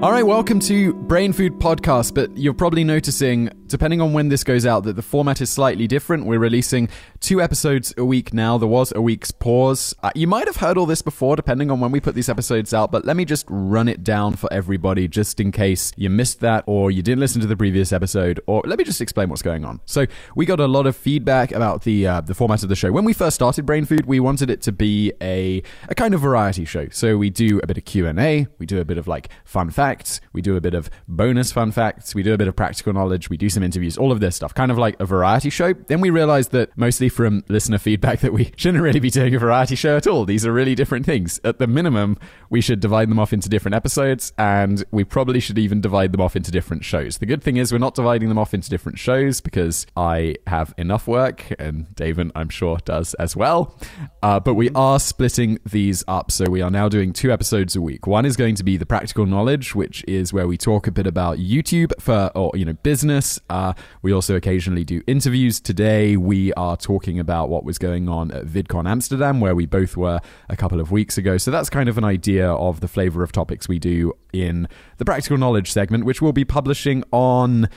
All right, welcome to Brain Food Podcast. But you're probably noticing, depending on when this goes out, that the format is slightly different. We're releasing two episodes a week now. There was a week's pause. Uh, you might have heard all this before, depending on when we put these episodes out. But let me just run it down for everybody, just in case you missed that or you didn't listen to the previous episode. Or let me just explain what's going on. So we got a lot of feedback about the uh, the format of the show. When we first started Brain Food, we wanted it to be a a kind of variety show. So we do a bit of Q and A, we do a bit of like fun facts facts, we do a bit of bonus fun facts, we do a bit of practical knowledge, we do some interviews, all of this stuff, kind of like a variety show. Then we realized that mostly from listener feedback that we shouldn't really be doing a variety show at all. These are really different things. At the minimum, we should divide them off into different episodes, and we probably should even divide them off into different shows. The good thing is we're not dividing them off into different shows because I have enough work, and David, I'm sure, does as well. Uh, but we are splitting these up, so we are now doing two episodes a week. One is going to be the practical knowledge, which is where we talk a bit about YouTube for or you know business. Uh, we also occasionally do interviews. Today we are talking about what was going on at VidCon Amsterdam, where we both were a couple of weeks ago. So that's kind of an idea of the flavor of topics we do in the practical knowledge segment, which we'll be publishing on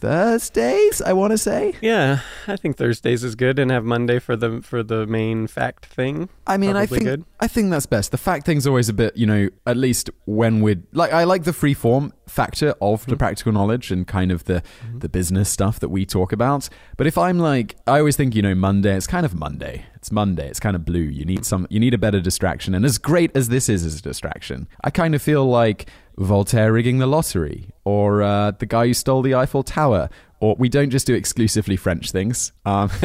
Thursdays, I want to say. Yeah, I think Thursdays is good, and have Monday for the for the main fact thing. I mean, I think good. I think that's best. The fact thing's always a bit, you know, at least when we're like, I like the free form factor of the practical knowledge and kind of the the business stuff that we talk about. But if I'm like, I always think, you know, Monday, it's kind of Monday. It's Monday. It's kind of blue. You need some. You need a better distraction. And as great as this is as a distraction, I kind of feel like Voltaire rigging the lottery or uh, the guy who stole the Eiffel Tower. Or we don't just do exclusively French things. Um,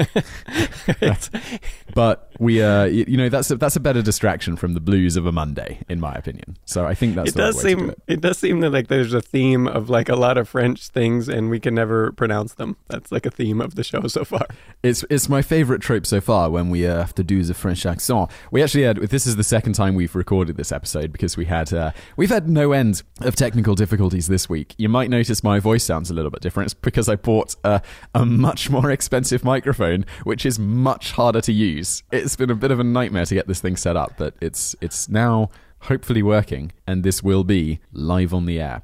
but we uh you know that's a, that's a better distraction from the blues of a monday in my opinion so i think that's it the right does way to do seem it. it. does seem that like there's a theme of like a lot of French things, and we can never pronounce them. That's like a theme of the show so far. it's it's my favorite trope so far when we uh, have to do the french accent we actually had this is the second time we've recorded this episode because we had uh, we've had no end of technical difficulties this week you might notice my voice sounds a little bit different it's because i bought a, a much more expensive microphone which is much harder to use. It's been a bit of a nightmare to get this thing set up but it's it's now hopefully working and this will be live on the air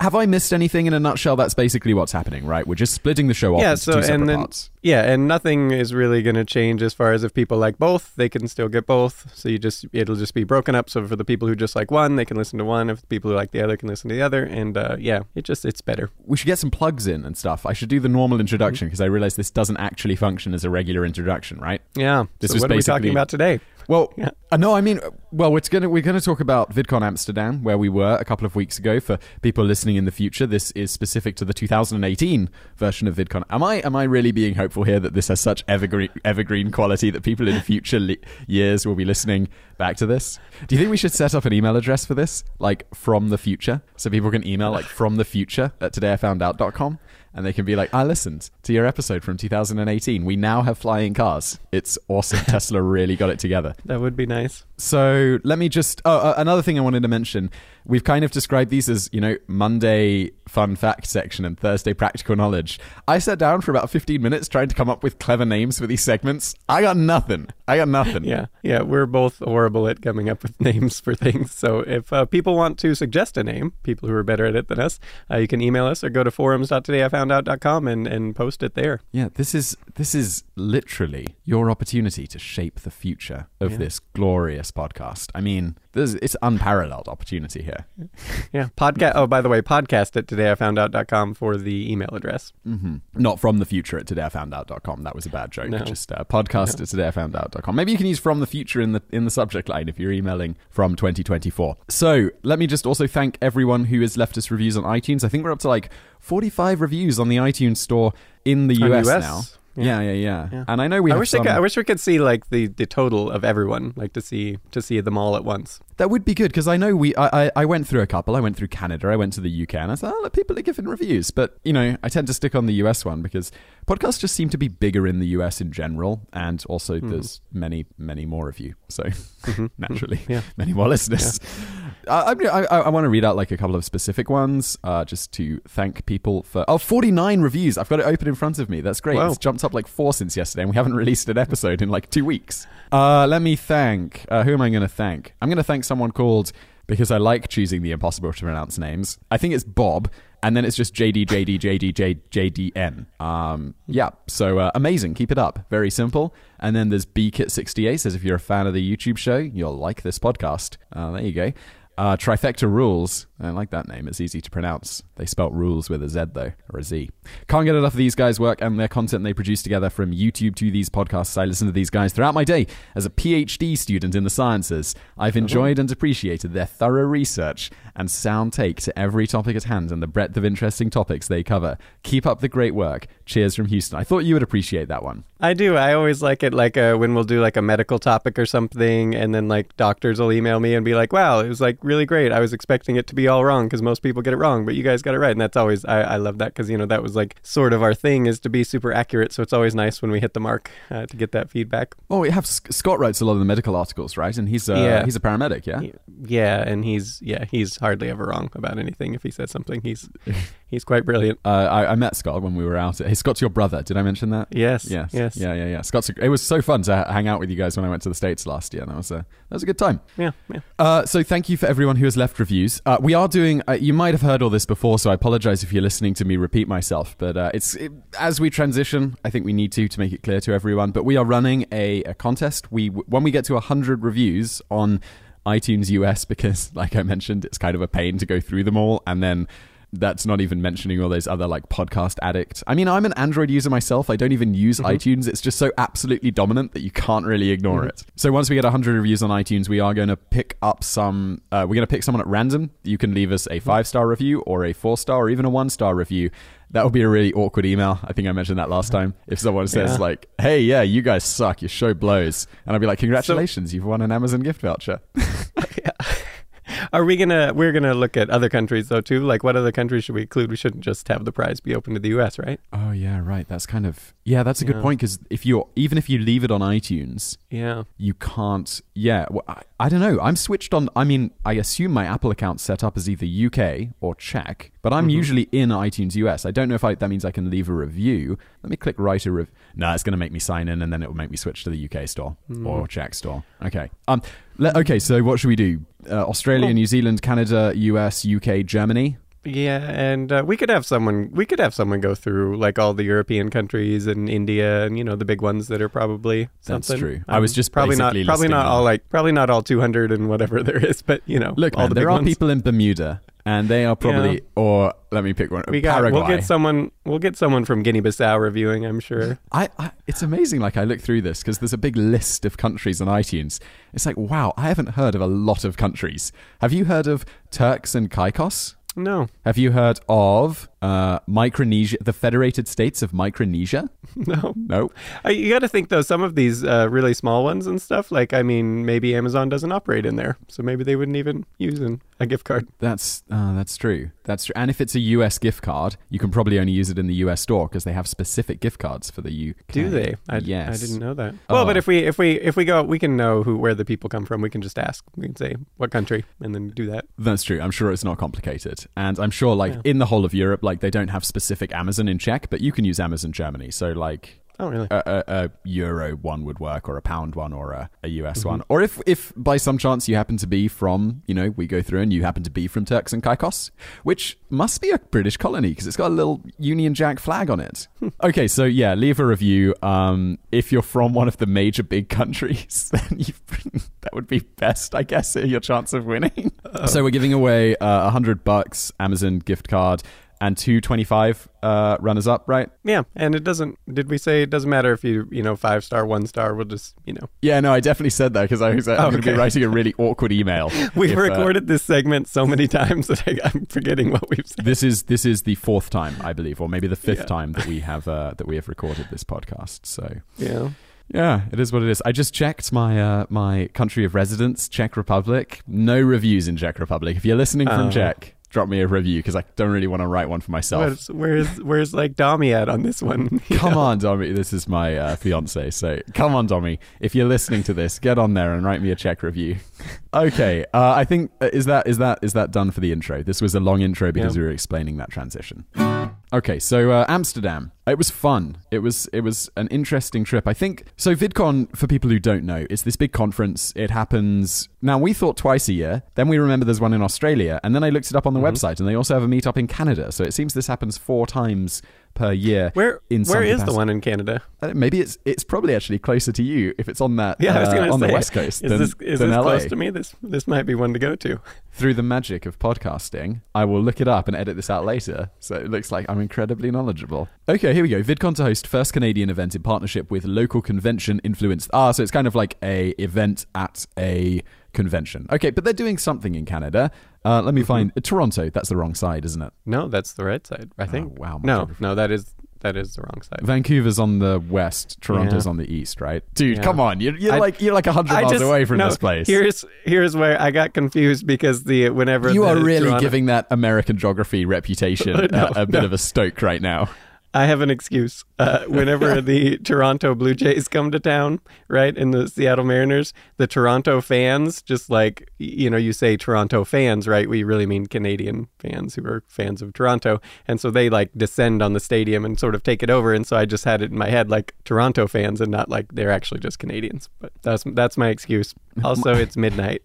have I missed anything in a nutshell? That's basically what's happening, right? We're just splitting the show off yeah. into So two separate and then parts. yeah, and nothing is really going to change as far as if people like both, they can still get both. So you just it'll just be broken up. So for the people who just like one, they can listen to one. If the people who like the other can listen to the other, and uh, yeah, it just it's better. we should get some plugs in and stuff. I should do the normal introduction because I realize this doesn't actually function as a regular introduction, right? Yeah. This so was what are we talking about today? Well, Yeah. uh, no, I mean, uh, well, it's gonna we're gonna talk about VidCon Amsterdam, where we were a couple of weeks ago. For people listening in the future, this is specific to the 2018 version of VidCon. Am I am I really being hopeful here that this has such evergreen evergreen quality that people in future li- years will be listening back to this? Do you think we should set up an email address for this, like from the future, so people can email like from the future at todayifoundout.com? And they can be like, I listened to your episode from 2018. We now have flying cars. It's awesome. Tesla really got it together. That would be nice. So let me just. Oh, uh, another thing I wanted to mention. We've kind of described these as, you know, Monday fun fact section and Thursday practical knowledge. I sat down for about 15 minutes trying to come up with clever names for these segments. I got nothing. I got nothing. Yeah, yeah, we're both horrible at coming up with names for things. So if uh, people want to suggest a name, people who are better at it than us, uh, you can email us or go to forums.todayifoundout.com and, and post it there. Yeah, this is this is literally your opportunity to shape the future of Yeah. this glorious podcast. I mean, there's, it's unparalleled opportunity here. Yeah, podcast. Oh, by the way, podcast at todayifoundout.com for the email address. hmm Not from the future at todayifoundout.com. That was a bad joke. No. Just uh, podcast at todayifoundout.com. Maybe you can use from the future in the in the subject line if you're emailing from 2024. So let me just also thank everyone who has left us reviews on iTunes. I think we're up to like 45 reviews on the iTunes store in the US, US? now. Yeah. Yeah, yeah, yeah. Yeah. And I know we I wish some, I, could, I wish we could see like the, the total of everyone, like to see to see them all at once. That would be good because I know we. I, I I went through a couple. I went through Canada. I went to the UK, and I thought, oh, look, people are giving reviews. But you know, I tend to stick on the US one because podcasts just seem to be bigger in the US in general, and also there's many, many more of you. So naturally, Yeah. many more listeners. Uh, I, I, I want to read out like a couple of specific ones uh, just to thank people for. Oh, 49 reviews. I've got it open in front of me. That's great. Wow. It's jumped up like four since yesterday, and we haven't released an episode in like two weeks. Uh, let me thank. Uh, who am I going to thank? I'm going to thank someone called because I like choosing the impossible to pronounce names. I think it's Bob, and then it's just JD, JD, JD, J, JDN. Um, yeah, so uh, amazing. Keep it up. Very simple. And then there's BKit68 says if you're a fan of the YouTube show, you'll like this podcast. Uh, there you go. Uh, Trifecta Rules. I like that name. It's easy to pronounce. They spelt rules with a Z, though, or a Z. Can't get enough of these guys' work and their content they produce together from YouTube to these podcasts. I listen to these guys throughout my day as a PhD student in the sciences. I've enjoyed and appreciated their thorough research and sound take to every topic at hand and the breadth of interesting topics they cover. Keep up the great work. Cheers from Houston. I thought you would appreciate that one. I do. I always like it like uh, when we'll do like a medical topic or something, and then like doctors will email me and be like, wow, it was like really great. I was expecting it to be all wrong because most people get it wrong, but you guys got it right. And that's always, I, I love that because, you know, that was like sort of our thing is to be super accurate. So it's always nice when we hit the mark uh, to get that feedback. Oh, we have Scott writes a lot of the medical articles, right? And he's, uh, yeah. he's a paramedic, yeah? Yeah. And he's, yeah, he's hardly ever wrong about anything. If he says something, he's, he's quite brilliant. Uh, I, I, met Scott when we were out. Hey, Scott's your brother. Did I mention that? Yes. Yes. Yes. Yeah. Yeah. Yeah. Scott's it was so fun to hang out with you guys when I went to the States last year. That was a, that was a good time. Yeah. yeah. Uh, so thank you for everyone who has left reviews. Uh, we are doing, uh, you might have heard all this before, so I apologize if you're listening to me repeat myself, but uh, it's it, as we transition, I think we need to, to make it clear to everyone, but we are running a, a contest. We, when we get to 100 reviews on iTunes US, because like I mentioned, it's kind of a pain to go through them all and then that's not even mentioning all those other like podcast addicts. I mean, I'm an Android user myself. I don't even use mm-hmm. iTunes. It's just so absolutely dominant that you can't really ignore mm-hmm. it. So once we get 100 reviews on iTunes, we are going to pick up some. Uh, we're going to pick someone at random. You can leave us a mm-hmm. five star review or a four star or even a one star review. That would be a really awkward email. I think I mentioned that last time. If someone says yeah. like, "Hey, yeah, you guys suck. Your show blows," and I'd be like, "Congratulations, so- you've won an Amazon gift voucher." Are we gonna? We're gonna look at other countries though too. Like, what other countries should we include? We shouldn't just have the prize be open to the U.S., right? Oh yeah, right. That's kind of yeah. That's a good point because if you even if you leave it on iTunes, yeah, you can't. Yeah, well, I, I don't know. I'm switched on. I mean, I assume my Apple account's set up as either UK or Czech, but I'm mm-hmm. usually in iTunes US. I don't know if I, that means I can leave a review. Let me click write a review. No, it's going to make me sign in, and then it will make me switch to the UK store mm. or Czech store. Okay. Um. Le- okay. So what should we do? Uh, Australia, New Zealand, Canada, US, UK, Germany. Yeah, and uh, we could have someone. We could have someone go through like all the European countries and India, and you know the big ones that are probably. That's true. Um, I was just probably not probably not all like probably not all two hundred and whatever there is, but you know, look, all man, the there are ones. people in Bermuda and they are probably yeah. or let me pick one. We got Paraguay. we'll get someone we'll get someone from Guinea-Bissau reviewing, I'm sure. I, I it's amazing like I look through this because there's a big list of countries on iTunes. It's like wow, I haven't heard of a lot of countries. Have you heard of Turks and Caicos? No. Have you heard of uh, Micronesia, the Federated States of Micronesia? No. No. Uh, you got to think, though, some of these uh, really small ones and stuff, like, I mean, maybe Amazon doesn't operate in there. So maybe they wouldn't even use an, a gift card. That's uh, that's true. That's true. And if it's a US gift card, you can probably only use it in the US store because they have specific gift cards for the UK. Do they? I, yes. I didn't know that. Well, but oh. if we if we if we go, we can know who where the people come from. We can just ask. We can say what country and then do that. That's true. I'm sure it's not complicated, and I'm sure like yeah. in the whole of Europe, like they don't have specific Amazon in Czech, but you can use Amazon Germany. So like Oh, really? A, a, a, euro one would work, or a pound one, or a, a US mm-hmm. one. Or if, if by some chance you happen to be from, you know, we go through and you happen to be from Turks and Caicos, which must be a British colony because it's got a little Union Jack flag on it. Hmm. okay, so yeah, leave a review. Um, if you're from one of the major big countries, then you that would be best, I guess, your chance of winning. So we're giving away uh, a uh, hundred bucks Amazon gift card and two 25 uh, runners up, right? Yeah, and it doesn't. Did we say it doesn't matter if you you know five star, one star? We'll just you know. Yeah, no, I definitely said that because I was I'm okay. going to be writing a really awkward email. We've if, uh, recorded uh, this segment so many times that I, am forgetting what we've said. This is this is the fourth time I believe, or maybe the fifth yeah. time that we have uh, that we have recorded this podcast. So yeah. Yeah, it is what it is. I just checked my uh, my country of residence, Czech Republic. No reviews in Czech Republic. If you're listening from uh, Czech, drop me a review because I don't really want to write one for myself. Where's where's, where's like Domi at on this one? come know? on, Domi. This is my uh, fiance. So come on, Domi. If you're listening to this, get on there and write me a Czech review. Okay, uh, I think uh, is that is that is that done for the intro? This was a long intro because Yeah. we were explaining that transition. Okay, so uh, Amsterdam. It was fun. It was it was an interesting trip. I think so. VidCon, for people who don't know, it's this big conference. It happens now. We thought twice a year. Then we remember there's one in Australia, and then I looked it up on the website, and they also have a meetup in Canada. So it seems this happens four times per year. Where in some where is the one in Canada? Maybe it's it's probably actually closer to you if it's on that Yeah, uh, on say the west coast Is than, this is than this LA. close to me? This this might be one to go to. Through the magic of podcasting, I will look it up and edit this out later, so it looks like I'm incredibly knowledgeable. Okay, here we go. VidCon to host first Canadian event in partnership with local convention influenced. Ah, so it's kind of like a event at a convention. Okay, but they're doing something in Canada. Uh, let me find Toronto. That's the wrong side, isn't it? No, that's the right side. I think. Oh, wow, No, no, that is that is the wrong side. Vancouver's on the west, Toronto's Yeah. on the east, right? Dude, Yeah. come on. You're, you're I- like you're like 100 miles just- away from no, this place. Here's here's where I got confused because the whenever you the are really Toronto- giving that American geography reputation No, a, a bit no. of a stoke right now. I have an excuse. Uh, whenever the Toronto Blue Jays come to town, right, and the Seattle Mariners, the Toronto fans, just like, you know, you say Toronto fans, right? We really mean Canadian fans who are fans of Toronto. And so they like descend on the stadium and sort of take it over. And so I just had it in my head like Toronto fans and not like they're actually just Canadians. But that's that's my excuse. Also, it's midnight.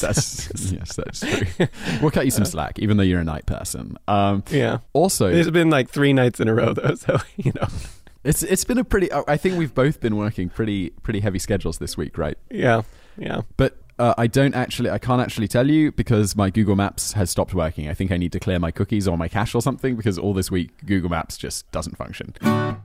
That's yes, that's true. We'll cut you some slack, even though you're a night person. Um, yeah. also, It's been like three nights in a row, though. So, you know, it's it's been a pretty. I think we've both been working pretty pretty heavy schedules this week, right? yeah. Yeah. But uh, I don't actually, I can't actually tell you because my Google Maps has stopped working. I think I need to clear my cookies or my cache or something because all this week Google Maps just doesn't function.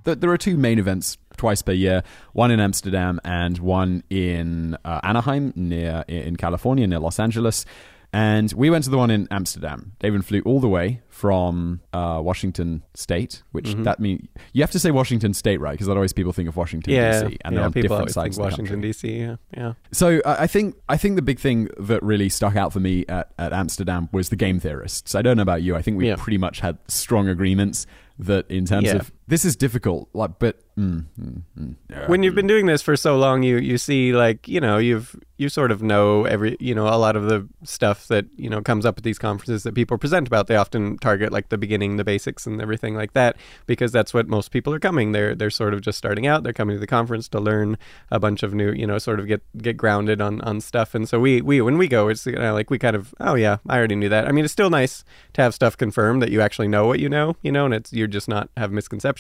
There are two main events twice per year one in Amsterdam and one in uh, Anaheim, near in California, near Los Angeles. And we went to the one in Amsterdam. David flew all the way from uh, Washington State, which Mm-hmm. that means you have to say Washington State, right? Because otherwise people think of Washington Yeah. D.C. and they're yeah. on People different always sides think of. Washington, D.C. Yeah. Yeah. So I I think I think the big thing that really stuck out for me at, at Amsterdam was the game theorists. I don't know about you. I think we Yeah. pretty much had strong agreements that in terms Yeah. of this is difficult. Like, but mm, mm, mm, when you've been doing this for so long you you see like you know you've you sort of know every you know a lot of the stuff that you know comes up at these conferences that people present about. They often target like the beginning the basics and everything like that because that's what most people are coming. They're they're sort of just starting out. They're coming to the conference to learn a bunch of new you know sort of get get grounded on on stuff. And so we we when we go it's you know, like we kind of oh yeah I already knew that. I mean it's still nice to have stuff confirmed that you actually know what you know you know and it's you're just not have misconceptions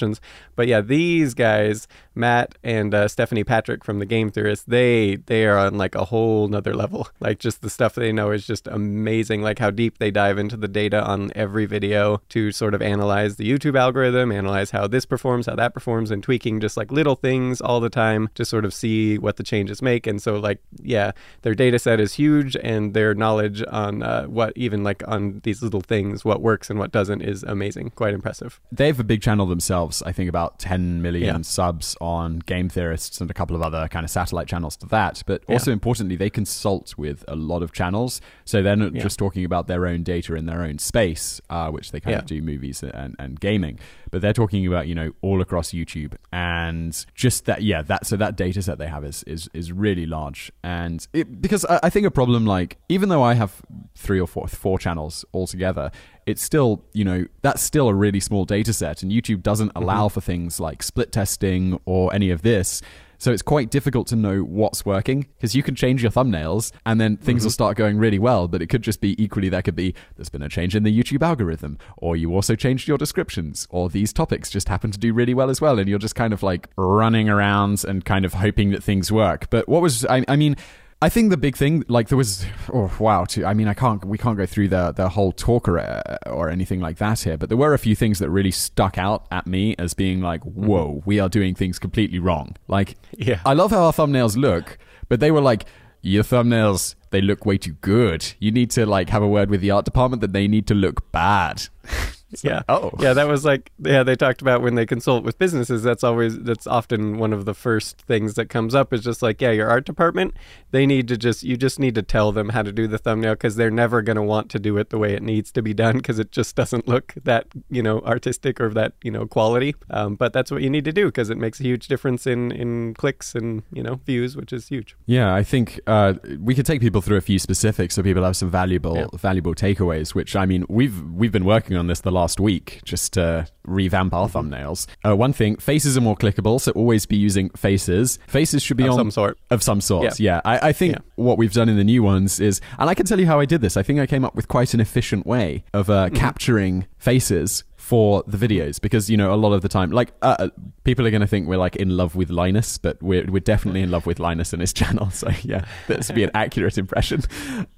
but yeah these guys Matt and uh, Stephanie Patrick from the Game Theorists, they they are on like a whole nother level. Like just the stuff they know is just amazing. Like how deep they dive into the data on every video to sort of analyze the YouTube algorithm, analyze how this performs, how that performs, and tweaking just like little things all the time to sort of see what the changes make. And so like yeah, their data set is huge, and their knowledge on uh, what even like on these little things, what works and what doesn't, is amazing. Quite impressive. they have a big channel themselves. I think about 10 million Yeah. subs on Game Theorists and a couple of other kind of satellite channels to that. But also importantly, they consult with a lot of channels. So they're not Yeah. just talking about their own data in their own space, uh, which they kind of do movies and, and gaming. But they're talking about, you know, all across YouTube and just that, yeah, that, so that data set they have is, is, is really large. And it, because I, I think a problem like, even though I have three or four, four channels altogether, it's still, you know, that's still a really small data set, and YouTube doesn't mm-hmm. allow for things like split testing or any of this. So it's quite difficult to know what's working because you can change your thumbnails and then things will mm-hmm. start going really well, but it could just be equally there could be there's been a change in the YouTube algorithm, or you also changed your descriptions, or these topics just happen to do really well as well, and you're just kind of like running around and kind of hoping that things work. But what was I, I mean, I think the big thing, like there was, oh wow, too, I mean, I can't, we can't go through the the whole talk or, uh, or anything like that here, but there were a few things that really stuck out at me as being like, whoa, we are doing things completely wrong. Like, Yeah. I love how our thumbnails look, but they were like, your thumbnails, they look way too good. You need to like have a word with the art department that they need to look bad. yeah. Oh. Yeah, that was like yeah, they talked about when they consult with businesses, that's always that's often one of the first things that comes up is just like, yeah, your art department, they need to just you just need to tell them how to do the thumbnail cuz they're never going to want to do it the way it needs to be done cuz it just doesn't look that, you know, artistic or that, you know, quality. Um, but that's what you need to do because it makes a huge difference in in clicks and, you know, views, which is huge. Yeah, I think uh, we could take people through a few specifics so people have some valuable Yeah. valuable takeaways. Which I mean, we've we've been working on this the last week just to revamp our Mm-hmm. thumbnails. Uh, one thing, faces are more clickable, so always be using faces. Faces should be Of on some sort. of some sort. Yeah, I, I think Yeah. what we've done in the new ones is, and I can tell you how I did this. I think I came up with quite an efficient way of uh, Mm-hmm. capturing faces for the videos because you know a lot of the time like uh, uh, people are going to think we're like in love with Linus but we're we're definitely in love with Linus and his channel so yeah that's be an accurate impression.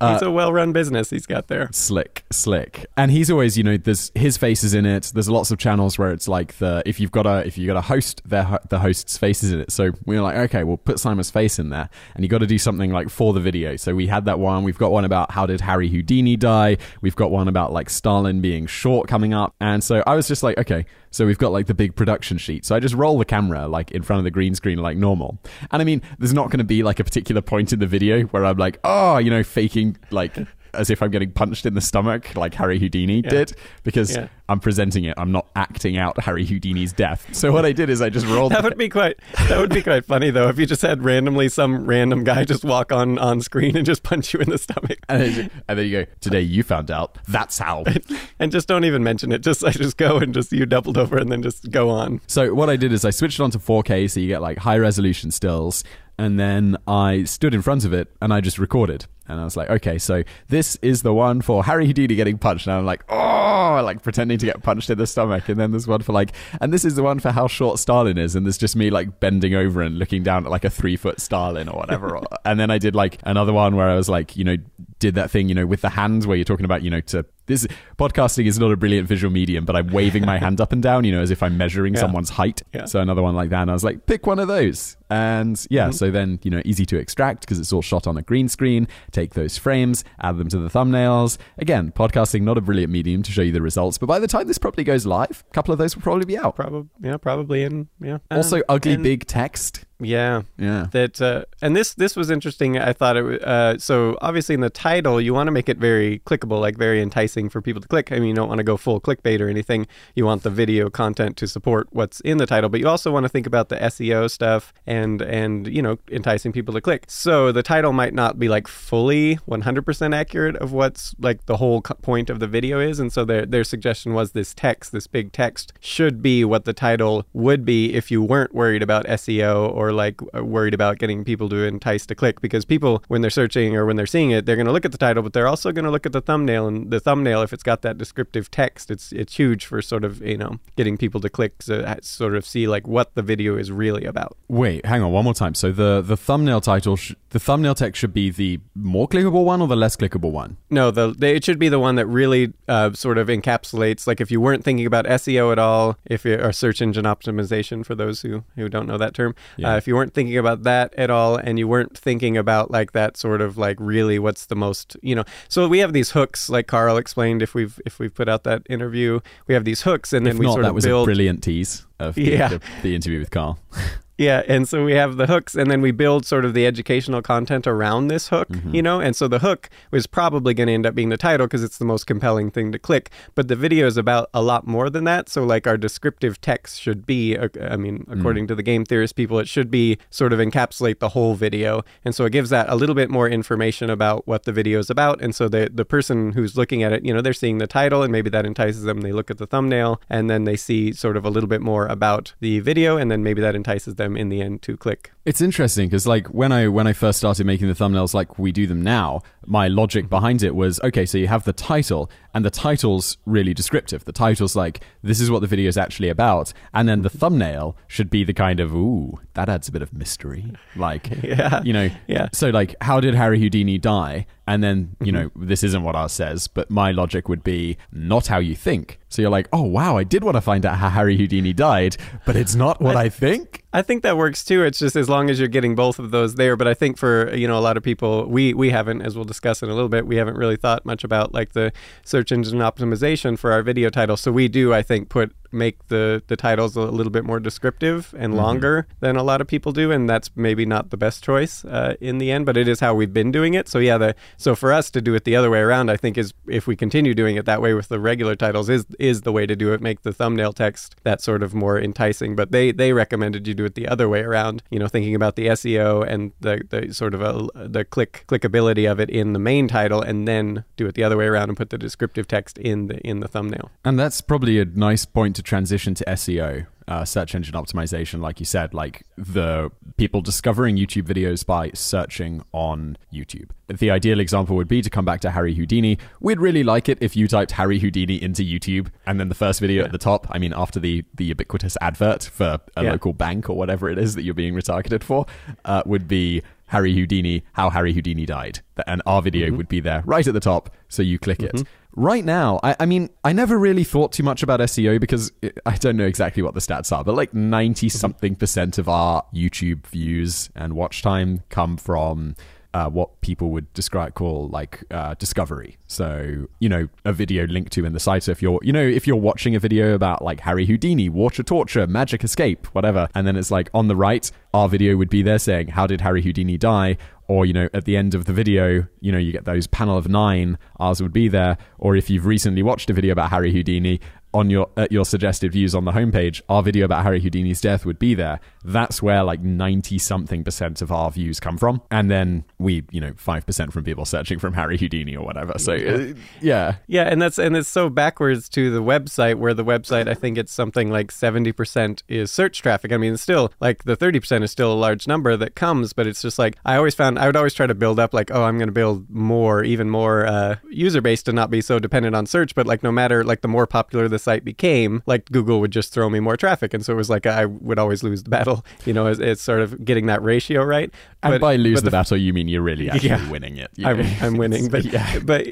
Uh, it's a well-run business he's got there. slick slick. And he's always you know there's his face is in it. There's lots of channels where it's like the if you've got a if you got a host their the host's face is in it. So we are like okay we'll put simon's face in there. And you got to do something like for the video. So we had that one. We've got one about how did harry houdini die. We've got one about like stalin being short coming up. And so i was just like okay so we've got like the big production sheet. So i just roll the camera like in front of the green screen like normal. And i mean there's not going to be like a particular point in the video where i'm like oh you know faking like as if I'm getting punched in the stomach like Harry Houdini Yeah. did because Yeah. I'm presenting it. I'm not acting out Harry Houdini's death. So what I did is I just rolled. That would be quite. That would be quite funny though if you just had randomly some random guy just walk on on screen and just punch you in the stomach, and then, and then you go, today you found out. That's how. and just don't even mention it. Just I just go and just you doubled over and then just go on. So what I did is I switched it on to 4K so you get like high resolution stills and then I stood in front of it and I just recorded. And I was like, okay, so this is the one for Harry Houdini getting punched. And I'm like, oh, like pretending to get punched in the stomach. And then there's one for like, and this is the one for how short Stalin is. And there's just me like bending over and looking down at like a three foot Stalin or whatever. and then I did like another one where I was like, you know, did that thing, you know, with the hands where you're talking about, you know, to this podcasting is not a brilliant visual medium, but I'm waving my hand up and down, you know, as if I'm measuring Yeah. someone's height. Yeah. So another one like that. And I was like, pick one of those. And yeah, Mm-hmm. so then, you know, easy to extract because it's all shot on a green screen. Take those frames, add them to the thumbnails. Again, podcasting, not a brilliant medium to show you the results, but by the time this probably goes live, a couple of those will probably be out. Probably yeah, probably in yeah. Also, Um, ugly and- big text. Yeah, Yeah. that uh, and this this was interesting. I thought it. Uh, so obviously in the title, you want to make it very clickable, like very enticing for people to click. I mean, you don't want to go full clickbait or anything. You want the video content to support what's in the title, but you also want to think about the SEO stuff and and you know enticing people to click. So the title might not be like fully 100% accurate of what's like the whole co- point of the video is, and so their their suggestion was this text, this big text, should be what the title would be if you weren't worried about SEO or like uh, worried about getting people to entice to click because people when they're searching or when they're seeing it they're going to look at the title but they're also going to look at the thumbnail and the thumbnail if it's got that descriptive text it's it's huge for sort of you know getting people to click so ha- sort of see like what the video is really about Wait, hang on one more time. So the the thumbnail title, sh- the thumbnail text should be the more clickable one or the less clickable one? No, the, the it should be the one that really uh, sort of encapsulates. Like if you weren't thinking about SEO at all, if you or search engine optimization for those who who don't know that term, Yeah. uh, if you weren't thinking about that at all, and you weren't thinking about like that sort of like really what's the most you know. So we have these hooks, like Carl explained. If we've if we've put out that interview, we have these hooks, and then if we not, sort that of was build. a brilliant tease of the, Yeah. the, the interview with Carl. Yeah, and so we have the hooks, and then we build sort of the educational content around this hook, Mm-hmm. you know? And so the hook was probably going to end up being the title because it's the most compelling thing to click. But the video is about a lot more than that. So, like, our descriptive text should be, uh, I mean, Mm. according to the game theorist people, it should be sort of encapsulate the whole video. And so it gives that a little bit more information about what the video is about. And so the, the person who's looking at it, you know, they're seeing the title, and maybe that entices them. They look at the thumbnail, and then they see sort of a little bit more about the video, and then maybe that entices them in the end to click. It's interesting because like when I when I first started making the thumbnails like we do them now, my logic behind it was okay, so you have the title and the title's really descriptive. The title's like this is what the video is actually about, and then the thumbnail should be the kind of ooh that adds a bit of mystery, like Yeah. you know Yeah. So like how did Harry Houdini die? And then you know Mm-hmm. this isn't what ours says, but my logic would be not how you think. So you're like oh wow I did want to find out how Harry Houdini died, but it's not what I think. I think that works too. It's just as long as you're getting both of those there. But I think for you know a lot of people, we we haven't, as we'll discuss in a little bit, we haven't really thought much about like the search engine optimization for our video titles. So we do, I think, put make the the titles a little bit more descriptive and Mm-hmm. longer than a lot of people do, and that's maybe not the best choice uh, in the end. But it is how we've been doing it. So yeah, the so for us to do it the other way around, I think is if we continue doing it that way with the regular titles is is the way to do it. Make the thumbnail text that sort of more enticing. But they they recommended you do it the other way around. You know, thinking about the SEO and the the sort of a, the click clickability of it in the main title, and then do it the other way around and put the descriptive text in the in the thumbnail. And that's probably a nice point to transition to SEO, uh, search engine optimization, like you said, like the people discovering YouTube videos by searching on YouTube. The ideal example would be to come back to Harry Houdini. We'd really like it if you typed Harry Houdini into YouTube and then the first video at the top, I mean, after the, the ubiquitous advert for a Yeah. local bank or whatever it is that you're being retargeted for, uh, would be Harry Houdini, how Harry Houdini died. And our video Mm-hmm. would be there right at the top, so you click it. Right now, I, I mean, I never really thought too much about SEO because it, I don't know exactly what the stats are, but like 90 Mm-hmm. something percent of our YouTube views and watch time come from uh, what people would describe call like uh, discovery. So you know, a video linked to in the site. So if you're you know if you're watching a video about like Harry Houdini, water torture, magic escape, whatever, and then it's like on the right, our video would be there saying how did Harry Houdini die. Or, you know, at the end of the video, you know, you get those panel of nine, ours would be there. Or if you've recently watched a video about Harry Houdini, on your at your suggested views on the homepage, our video about Harry Houdini's death would be there. That's where like ninety something percent of our views come from, and then we, you know, five percent from people searching from Harry Houdini or whatever. So uh, yeah, Yeah, and that's and it's so backwards to the website where the website I think it's something like 70% is search traffic. I mean, still like the 30% is still a large number that comes, but it's just like I always found I would always try to build up like, oh, I'm going to build more, even more uh, user base to not be so dependent on search, but like no matter like the more popular the site became, like Google would just throw me more traffic, and so it was like I would always lose the battle, you know, it's, it's sort of getting that ratio right. and But- by lose but the, battle, you mean you're really actually Yeah. winning it. You I'm. I'm winning, but yeah. but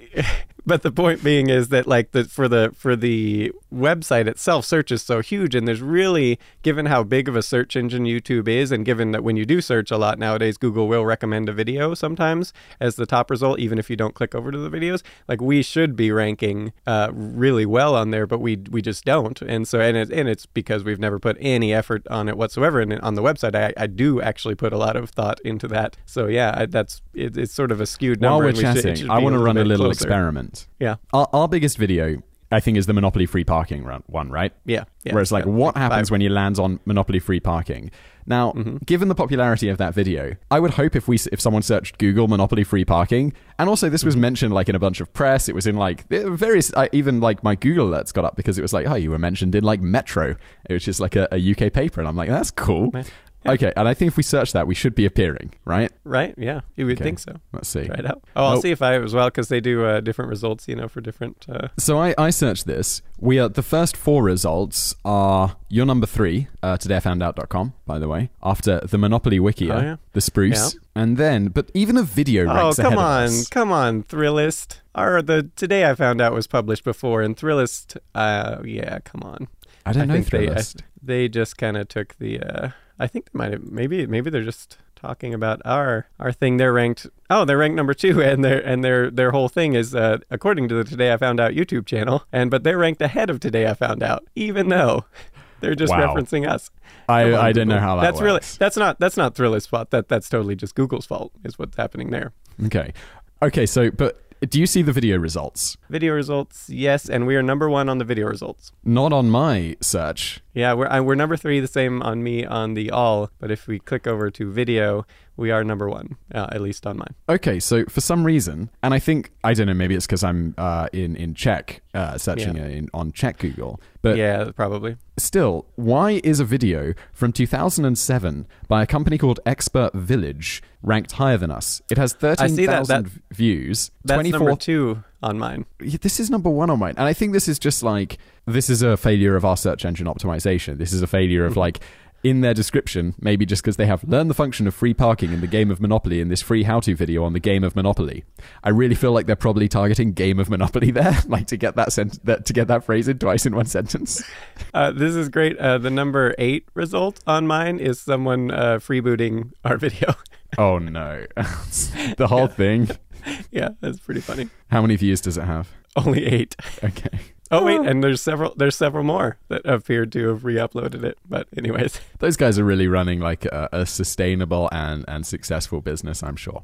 but the point being is that like the for the for the website itself, search is so huge, and there's really given how big of a search engine YouTube is, and given that when you do search a lot nowadays, Google will recommend a video sometimes as the top result, even if you don't click over to the videos. Like we should be ranking uh, really well on there, but we we just don't, and so and it, and it's because we've never put any effort on it whatsoever. And on the website, I, I do actually put a lot of thought into that. So yeah, I, that's it, it's sort of a skewed number. While we're we should- it chatting, should I want to run a little closer. experiment. Yeah, Our, our biggest video, I think, is the Monopoly free parking run, one, right? yeah, yeah. Whereas, like, yeah. what happens when you land on Monopoly free parking? Now, Mm-hmm. given the popularity of that video, I would hope if we if someone searched Google Monopoly free parking, and also this was Mm-hmm. mentioned mentioned like in a bunch of press, it was in like various, I, even like my Google alerts got up because it was like, oh, you were mentioned in like Metro, it was just like a, a UK paper, and I'm like, that's cool. Yeah. Okay, and I think if we search that, we should be appearing, right? right? Yeah, you would Okay. think so. Let's see. Try it out. Oh, I'll Oh. see if I as well because they do uh, different results, you know, for different. Uh, So I, I searched this. We are the first four results are your number three, uh, todayIfoundout.com, by the way, after the Monopoly Wikia, Oh, yeah. the Spruce, and then, but even a video oh, come on, come on, Thrillist. Our the today I found out was published before, and Thrillist. Uh, yeah, come on. I don't know think they- I- Thrillist. They just kind of took the. Uh, I think they might have maybe maybe they're just talking about our our thing. They're ranked. Oh, they're ranked number two, and their and their their whole thing is uh, according to the Today I Found Out YouTube channel, and but they're ranked ahead of Today I Found Out, even though they're just Wow. referencing us. I, I didn't know how that that's really that's not that's not Thrillist's fault. That that's totally just Google's fault. Is what's happening there. Okay. Okay, so, but do you see the video results? Video results, yes, and we are number one on the video results. Not on my search. Yeah, we're I, we're number three, the same on me on the all. But if we click over to video, we are number one, uh, at least on mine. Okay, so for some reason, and I think I don't know, maybe it's because I'm uh, in in Czech uh, searching Yeah. in, on Czech Google, but yeah, probably. Still, why is a video from 2007 by a company called Expert Village ranked higher than us? It has I see that. 13,000 That- views. That's 24 number two on mine. This is number one on mine. And I think this is just like, this is a failure of our search engine optimization. This is a failure Mm-hmm. of like, in their description, maybe just because they have learned the function of free parking in the game of Monopoly in this free how to video on the game of Monopoly. I really feel like they're probably targeting game of Monopoly there, like to get that, sent- that to get that phrase in twice in one sentence. Uh, this is great. Uh, the number eight result on mine is someone uh, freebooting our video. Oh no. the whole thing. yeah, that's pretty funny. How many views does it have? Only eight. Okay. Oh wait, and there's several there's several more that appeared to have re-uploaded it. But anyways, Those guys are really running like a, a sustainable and, and successful business, I'm sure.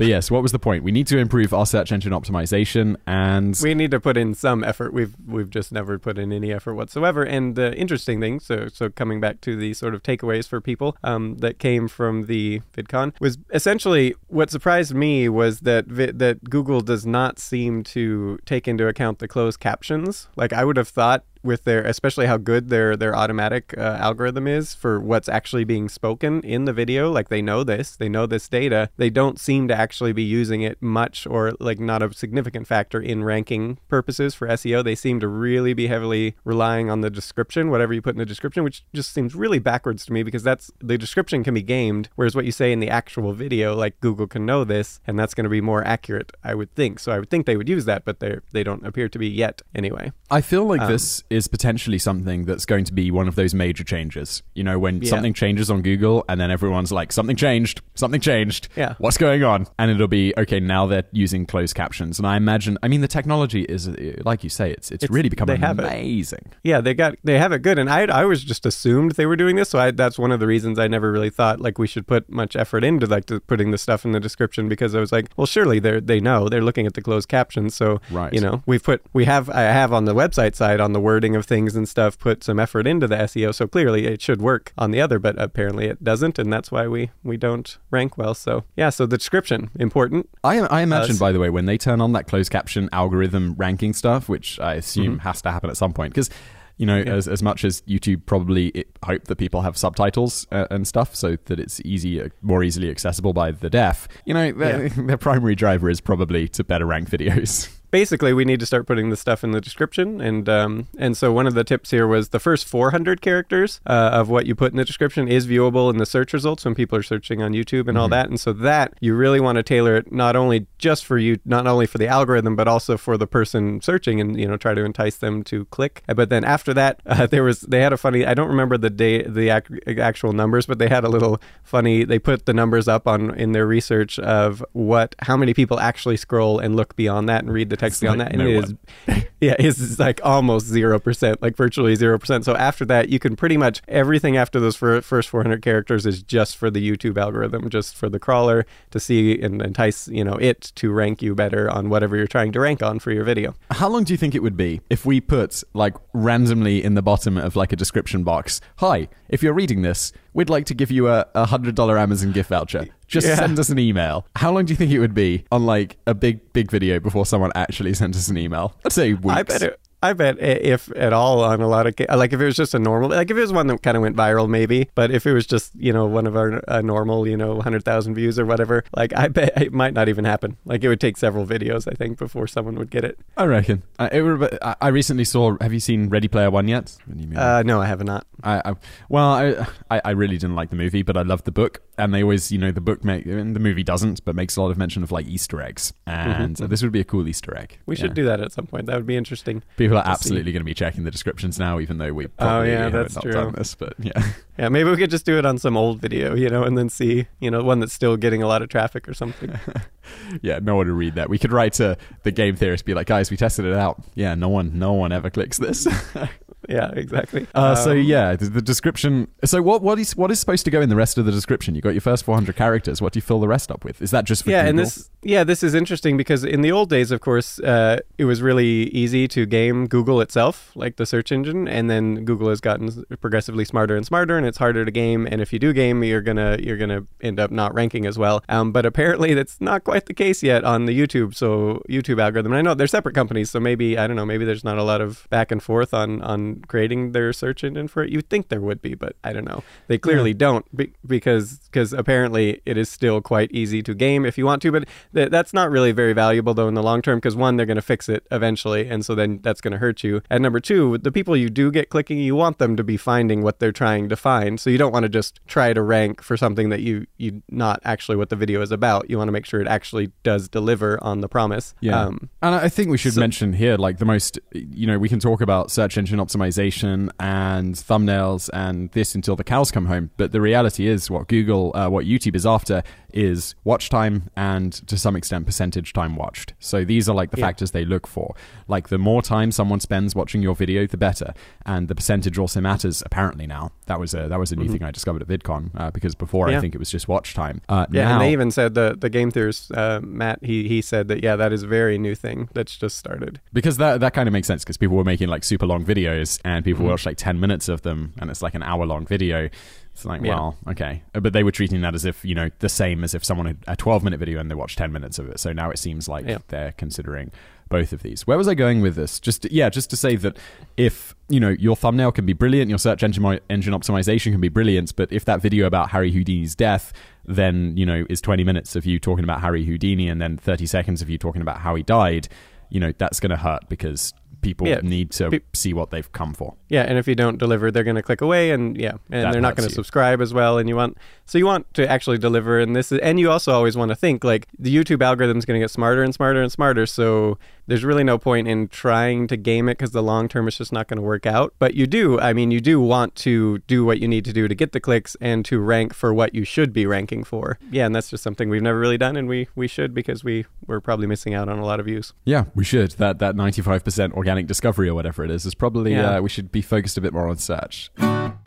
But yes, what was the point? We need to improve our search engine optimization and we need to put in some effort. We've we've just never put in any effort whatsoever. And the interesting thing, so so coming back to the sort of takeaways for people um, that came from the VidCon was essentially what surprised me was that vi- that Google does not seem to take into account the closed captions. Like I would have thought with their especially how good their their automatic uh, algorithm is for what's actually being spoken in the video. Like they know this they know this data. They don't seem to actually be using it much or like not a significant factor in ranking purposes for SEO they seem to really be heavily relying on the description whatever you put in the description which just seems really backwards to me because that's the description can be gamed whereas what you say in the actual video like Google can know this and that's going to be more accurate I would think. So I would think they would use that but they they don't appear to be yet anyway. I feel like Um, this is potentially something that's going to be one of those major changes. You know, when Yeah. something changes on Google and then everyone's like, something changed, something changed. Yeah. What's going on? And it'll be, okay, now they're using closed captions. And I imagine, I mean, the technology is, like you say, it's, it's, It's- really become they have it. amazing. Yeah, they got they have it good, and I I was just assumed they were doing this, so I, that's one of the reasons I never really thought like we should put much effort into like to putting the stuff in the description because I was like, well, surely they're, they know they're looking at the closed captions, so Right. you know we've put we have I have on the website side on the wording of things and stuff put some effort into the SEO, so clearly it should work on the other, but apparently it doesn't, and that's why we we don't rank well. So yeah, so the description important. I, I imagine, Uh, by the way, when they turn on that closed caption algorithm ranking stuff, which I assume has to happen at some point, because you know, Mm-hmm. Yeah. as, as much as YouTube probably it, hope that people have subtitles uh, and stuff, so that it's easy, uh, more easily accessible by the deaf. You know, their, their primary driver is probably to better rank videos. basically we need to start putting the stuff in the description. And um, and so one of the tips here was the first 400 characters uh, of what you put in the description is viewable in the search results when people are searching on YouTube and all that. And so that you really want to tailor it not only just for you not only for the algorithm but also for the person searching and you know try to entice them to click. But then after that uh, there was they had a funny I don't remember the day the ac- actual numbers but they had a little funny they put the numbers up on in their research of what how many people actually scroll and look beyond that and read the text It's on that and no it is yeah it's like almost zero percent like virtually zero percent. So after that you can pretty much everything after those fir- first 400 characters is just for the youtube algorithm just for the crawler to see and entice you know it to rank you better on whatever you're trying to rank on for your video. How long do you think it would be if we put, like, randomly in the bottom of, like, a description box, Hi, if you're reading this, we'd like to give you a, a $100 Amazon gift voucher. Just Yeah. send us an email. How long do you think it would be on, like, a big, big video before someone actually sent us an email? I'd say weeks. I bet it. I bet if at all on a lot of like if it was just a normal like if it was one that kind of went viral maybe but if it was just you know one of our a normal you know 100,000 views or whatever like I bet it might not even happen like it would take several videos I think before someone would get it I reckon. Uh, it would, I- I recently saw. Have you seen Ready Player One yet? What do you mean? uh no I have not I, I well, I, I I really didn't like the movie, but I loved the book, and they always, you know, the book make and the movie doesn't, but makes a lot of mention of like Easter eggs, and Mhm. this would be a cool Easter egg. we should do that at some point that would be interesting People are see. absolutely going to be checking the descriptions now, even though we Oh, probably yeah, have that's not true. done this. But yeah, yeah maybe we could just do it on some old video you know and then see you know one that's still getting a lot of traffic or something yeah, no one would read that. We could write to the game theorist, be like, guys, we tested it out. Yeah, no one, no one ever clicks this. yeah exactly Uh, so Um, yeah, the, the description. So what what is what is supposed to go in the rest of the description? You got your first 400 characters. What do you fill the rest up with? Is that just for yeah, Google? and this yeah, this is interesting because in the old days, of course, uh, it was really easy to game Google itself, like the search engine, and then Google has gotten progressively smarter and smarter, and it's harder to game. And if you do game, you're gonna you're gonna end up not ranking as well. Um, but apparently, that's not quite the case yet on the YouTube. So YouTube algorithm. And I know they're separate companies, so maybe I don't know. Maybe there's not a lot of back and forth on on creating their search engine for it. You'd think there would be, but I don't know. They clearly don't be, because because apparently it is still quite easy to game if you want to, but th- that's not really very valuable though in the long term because one they're going to fix it eventually, and so then that's going to hurt you. And number two, the people you do get clicking, you want them to be finding what they're trying to find, so you don't want to just try to rank for something that you you not actually what the video is about. You want to make sure it actually does deliver on the promise. Yeah. Um, And I think we should So- mention here, like the most, you know, we can talk about search engine optimization optimization and thumbnails and this until the cows come home. But the reality is, what Google, uh, what YouTube is after is watch time and to some extent percentage time watched. So these are like the Yeah. factors they look for. Like the more time someone spends watching your video, the better. And the percentage also matters apparently now. That was a that was a new thing I discovered at VidCon uh, because before I Mm-hmm. Think it was just watch time. Uh, Yeah, now, and they even said the the game theorist uh, Matt he he said that yeah that is a very new thing that's just started. because that that kind of makes sense because people were making like super long videos and people Mhm. watch like 10 minutes of them and it's like an hour long video it's like Yeah. well okay Uh, but they were treating that as if you know the same as if someone had a 12 minute video and they watched 10 minutes of it so now it seems like Yeah. they're considering both of these where was i going with this just yeah just to say that if you know your thumbnail can be brilliant your search engine engine optimization can be brilliant but if that video about harry houdini's death then you know is 20 minutes of you talking about harry houdini and then 30 seconds of you talking about how he died you know that's going to hurt because people Yeah. need to Pe- see what they've come for Yeah, and if you don't deliver, they're going to click away, and yeah, and That they're not going to subscribe as well. And you want so you want to actually deliver, and this is, and you also always want to think like the YouTube algorithm is going to get smarter and smarter and smarter. So there's really no point in trying to game it because the long term is just not going to work out. But you do, I mean, you do want to do what you need to do to get the clicks and to rank for what you should be ranking for. Yeah, and that's just something we've never really done, and we we should because we we're probably missing out on a lot of views. yeah we should that that 95% organic discovery or whatever it is is probably Yeah. uh, we should be focused a bit more on search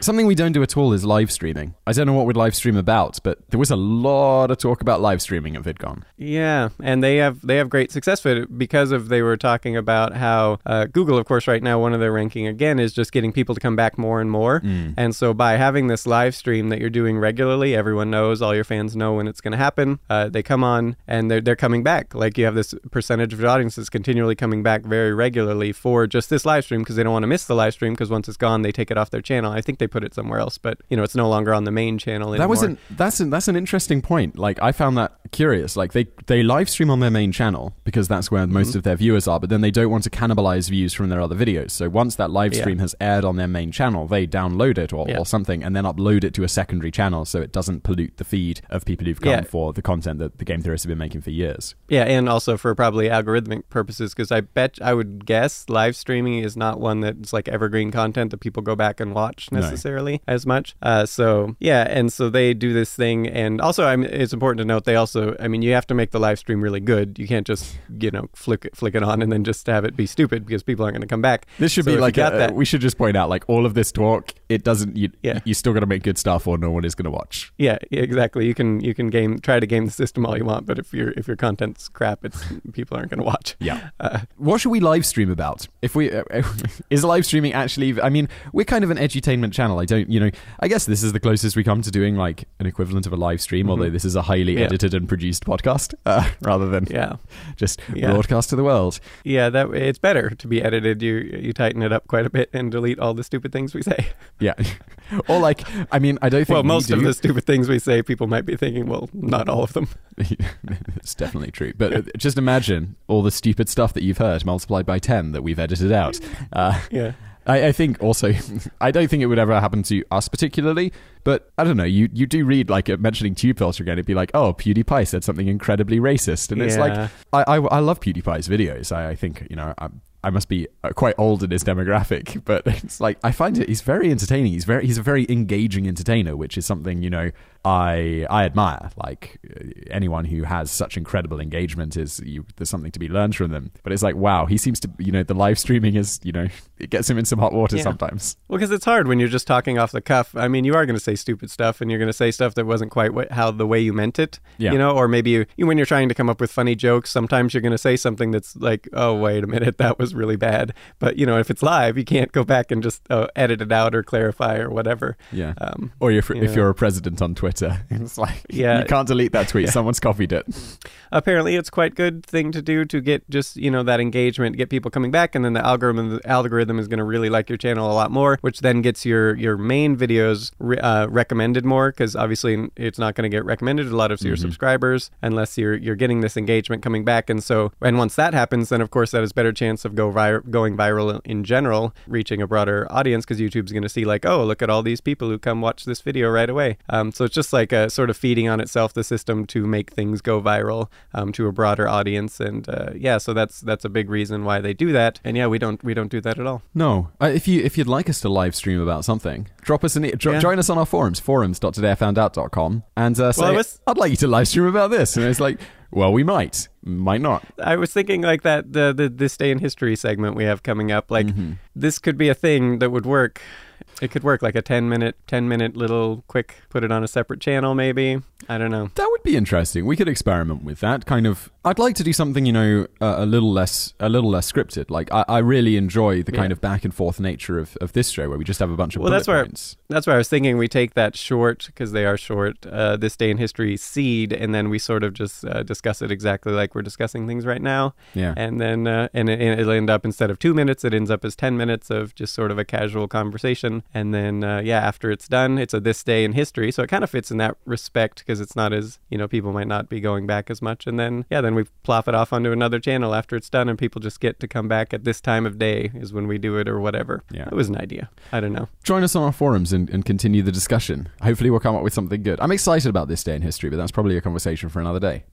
something we don't do at all is live streaming i don't know what we'd live stream about but there was a lot of talk about live streaming at vidcon Yeah, and they have they have great success with it because of they were talking about how uh, Google, of course, right now one of their ranking again is just getting people to come back more and more. Mm. And so by having this live stream that you're doing regularly, everyone knows, all your fans know when it's going to happen. Uh, they come on and they're they're coming back. Like you have this percentage of your audience that's continually coming back very regularly for just this live stream because they don't want to miss the live stream because once it's gone, they take it off their channel. I think they put it somewhere else, but you know it's no longer on the main channel anymore. That was an that's an, that's an interesting point. Like I found that curious. Like they they live stream on their main channel because that's where Mm-hmm. most of their viewers are, but then they don't want to cannibalize views from their other videos. So once that live Yeah. stream has aired on their main channel, they download it or, Yeah. or something and then upload it to a secondary channel so it doesn't pollute the feed of people who've come Yeah. for the content that the game theorists have been making for years. Yeah, and also for probably algorithmic purposes, because I bet I would guess live streaming is not one that's like evergreen content that people go back and watch No. necessarily as much. Uh, so yeah, and so they do this thing, and also I mean, it's important to note they also, I mean, you have to make the live stream really good. You can't just you know flick it, flick it on and then just have it be stupid because people aren't going to come back. This should So be like a, that. we should just point out like all of this talk it doesn't you Yeah. you still got to make good stuff or no one is going to watch. Yeah, yeah, exactly. You can you can game try to game the system all you want, but if your if your content's crap, it's people aren't going to watch. Yeah. Uh, What should we live stream about? If we uh, is live streaming actually? I mean, we're kind of an edutainment channel. I don't, you know. I guess this is the closest we come to doing like an equivalent of a live stream. Although this is a highly Mm-hmm. Yeah. edited and produced podcast, uh, rather than yeah. just Yeah. broadcast to the world. Yeah, that it's better to be edited. You you tighten it up quite a bit and delete all the stupid things we say. Yeah, or like, I mean, I don't think Well, we most of the stupid things we say, people might be thinking, well, not all of them. it's definitely true. But uh, just imagine all the stupid stuff that you've heard multiplied by 10 that we've edited out. Uh, Yeah. I, I think also, I don't think it would ever happen to us particularly, but I don't know. You you do read like uh, mentioning Tubefilter again. It'd be like, oh, PewDiePie said something incredibly racist, and it's like, I, I I love PewDiePie's videos. I, I think you know I I must be uh, quite old in his demographic, but it's like I find it. He's very entertaining. He's very he's a very engaging entertainer, which is something you know I I admire. Like anyone who has such incredible engagement is you, there's something to be learned from them. But it's like wow, he seems to you know the live streaming is you know it gets him in some hot water Yeah. sometimes. Well, because it's hard when you're just talking off the cuff. I mean, you are going to say stupid stuff, and you're going to say stuff that wasn't quite what, how the way you meant it. Yeah. You know, or maybe you, you- when you're trying to come up with funny jokes, sometimes you're going to say something that's like, "Oh, wait a minute, that was really bad." But you know, if it's live, you can't go back and just uh, edit it out or clarify or whatever. Yeah. Um, Or if, if yeah. you're a president on Twitter, it's like Yeah. you can't delete that tweet. Yeah. Someone's copied it. apparently it's quite good thing to do to get just you know that engagement get people coming back and then the algorithm the algorithm is going to really like your channel a lot more which then gets your your main videos re- uh, recommended more because obviously it's not going to get recommended a lot of your subscribers unless you're you're getting this engagement coming back and so and once that happens then of course that has better chance of go vir- going viral in general reaching a broader audience because youtube's going to see like oh look at all these people who come watch this video right away um, so it's just like a sort of feeding on itself the system to make things go viral um, to a broader audience. And uh, yeah, so that's that's a big reason why they do that. And yeah, we don't we don't do that at all. No, uh, if you if you'd like us to live stream about something, drop us an e- dro- Yeah. join us on our forums, forums.todayIfoundout.com, and uh, say, Well, was- I'd like you to live stream about this. And it's like, well, we might, might not. I was thinking like that the, the this day in history segment we have coming up. Like Mm-hmm. this could be a thing that would work. It could work like a ten minute ten minute little quick put it on a separate channel maybe. I don't know. That would be interesting. We could experiment with that kind of. I'd like to do something, you know, uh, a little less, a little less scripted. Like I, I really enjoy the kind of back and forth nature of, of this show, where we just have a bunch of Well, bullet that's where- points. That's why I was thinking we take that short because they are short. Uh, this day in history seed, and then we sort of just uh, discuss it exactly like we're discussing things right now. Yeah. And then uh, and it, it'll end up instead of two minutes, it ends up as ten minutes of just sort of a casual conversation. And then uh, yeah, after it's done, it's a this day in history, so it kind of fits in that respect because it's not as you know people might not be going back as much. And then yeah, then we plop it off onto another channel after it's done, and people just get to come back at this time of day is when we do it or whatever. Yeah. it was an idea. I don't know. Join us on our forums and, and continue the discussion. Hopefully, we'll come up with something good. I'm excited about this day in history, but that's probably a conversation for another day.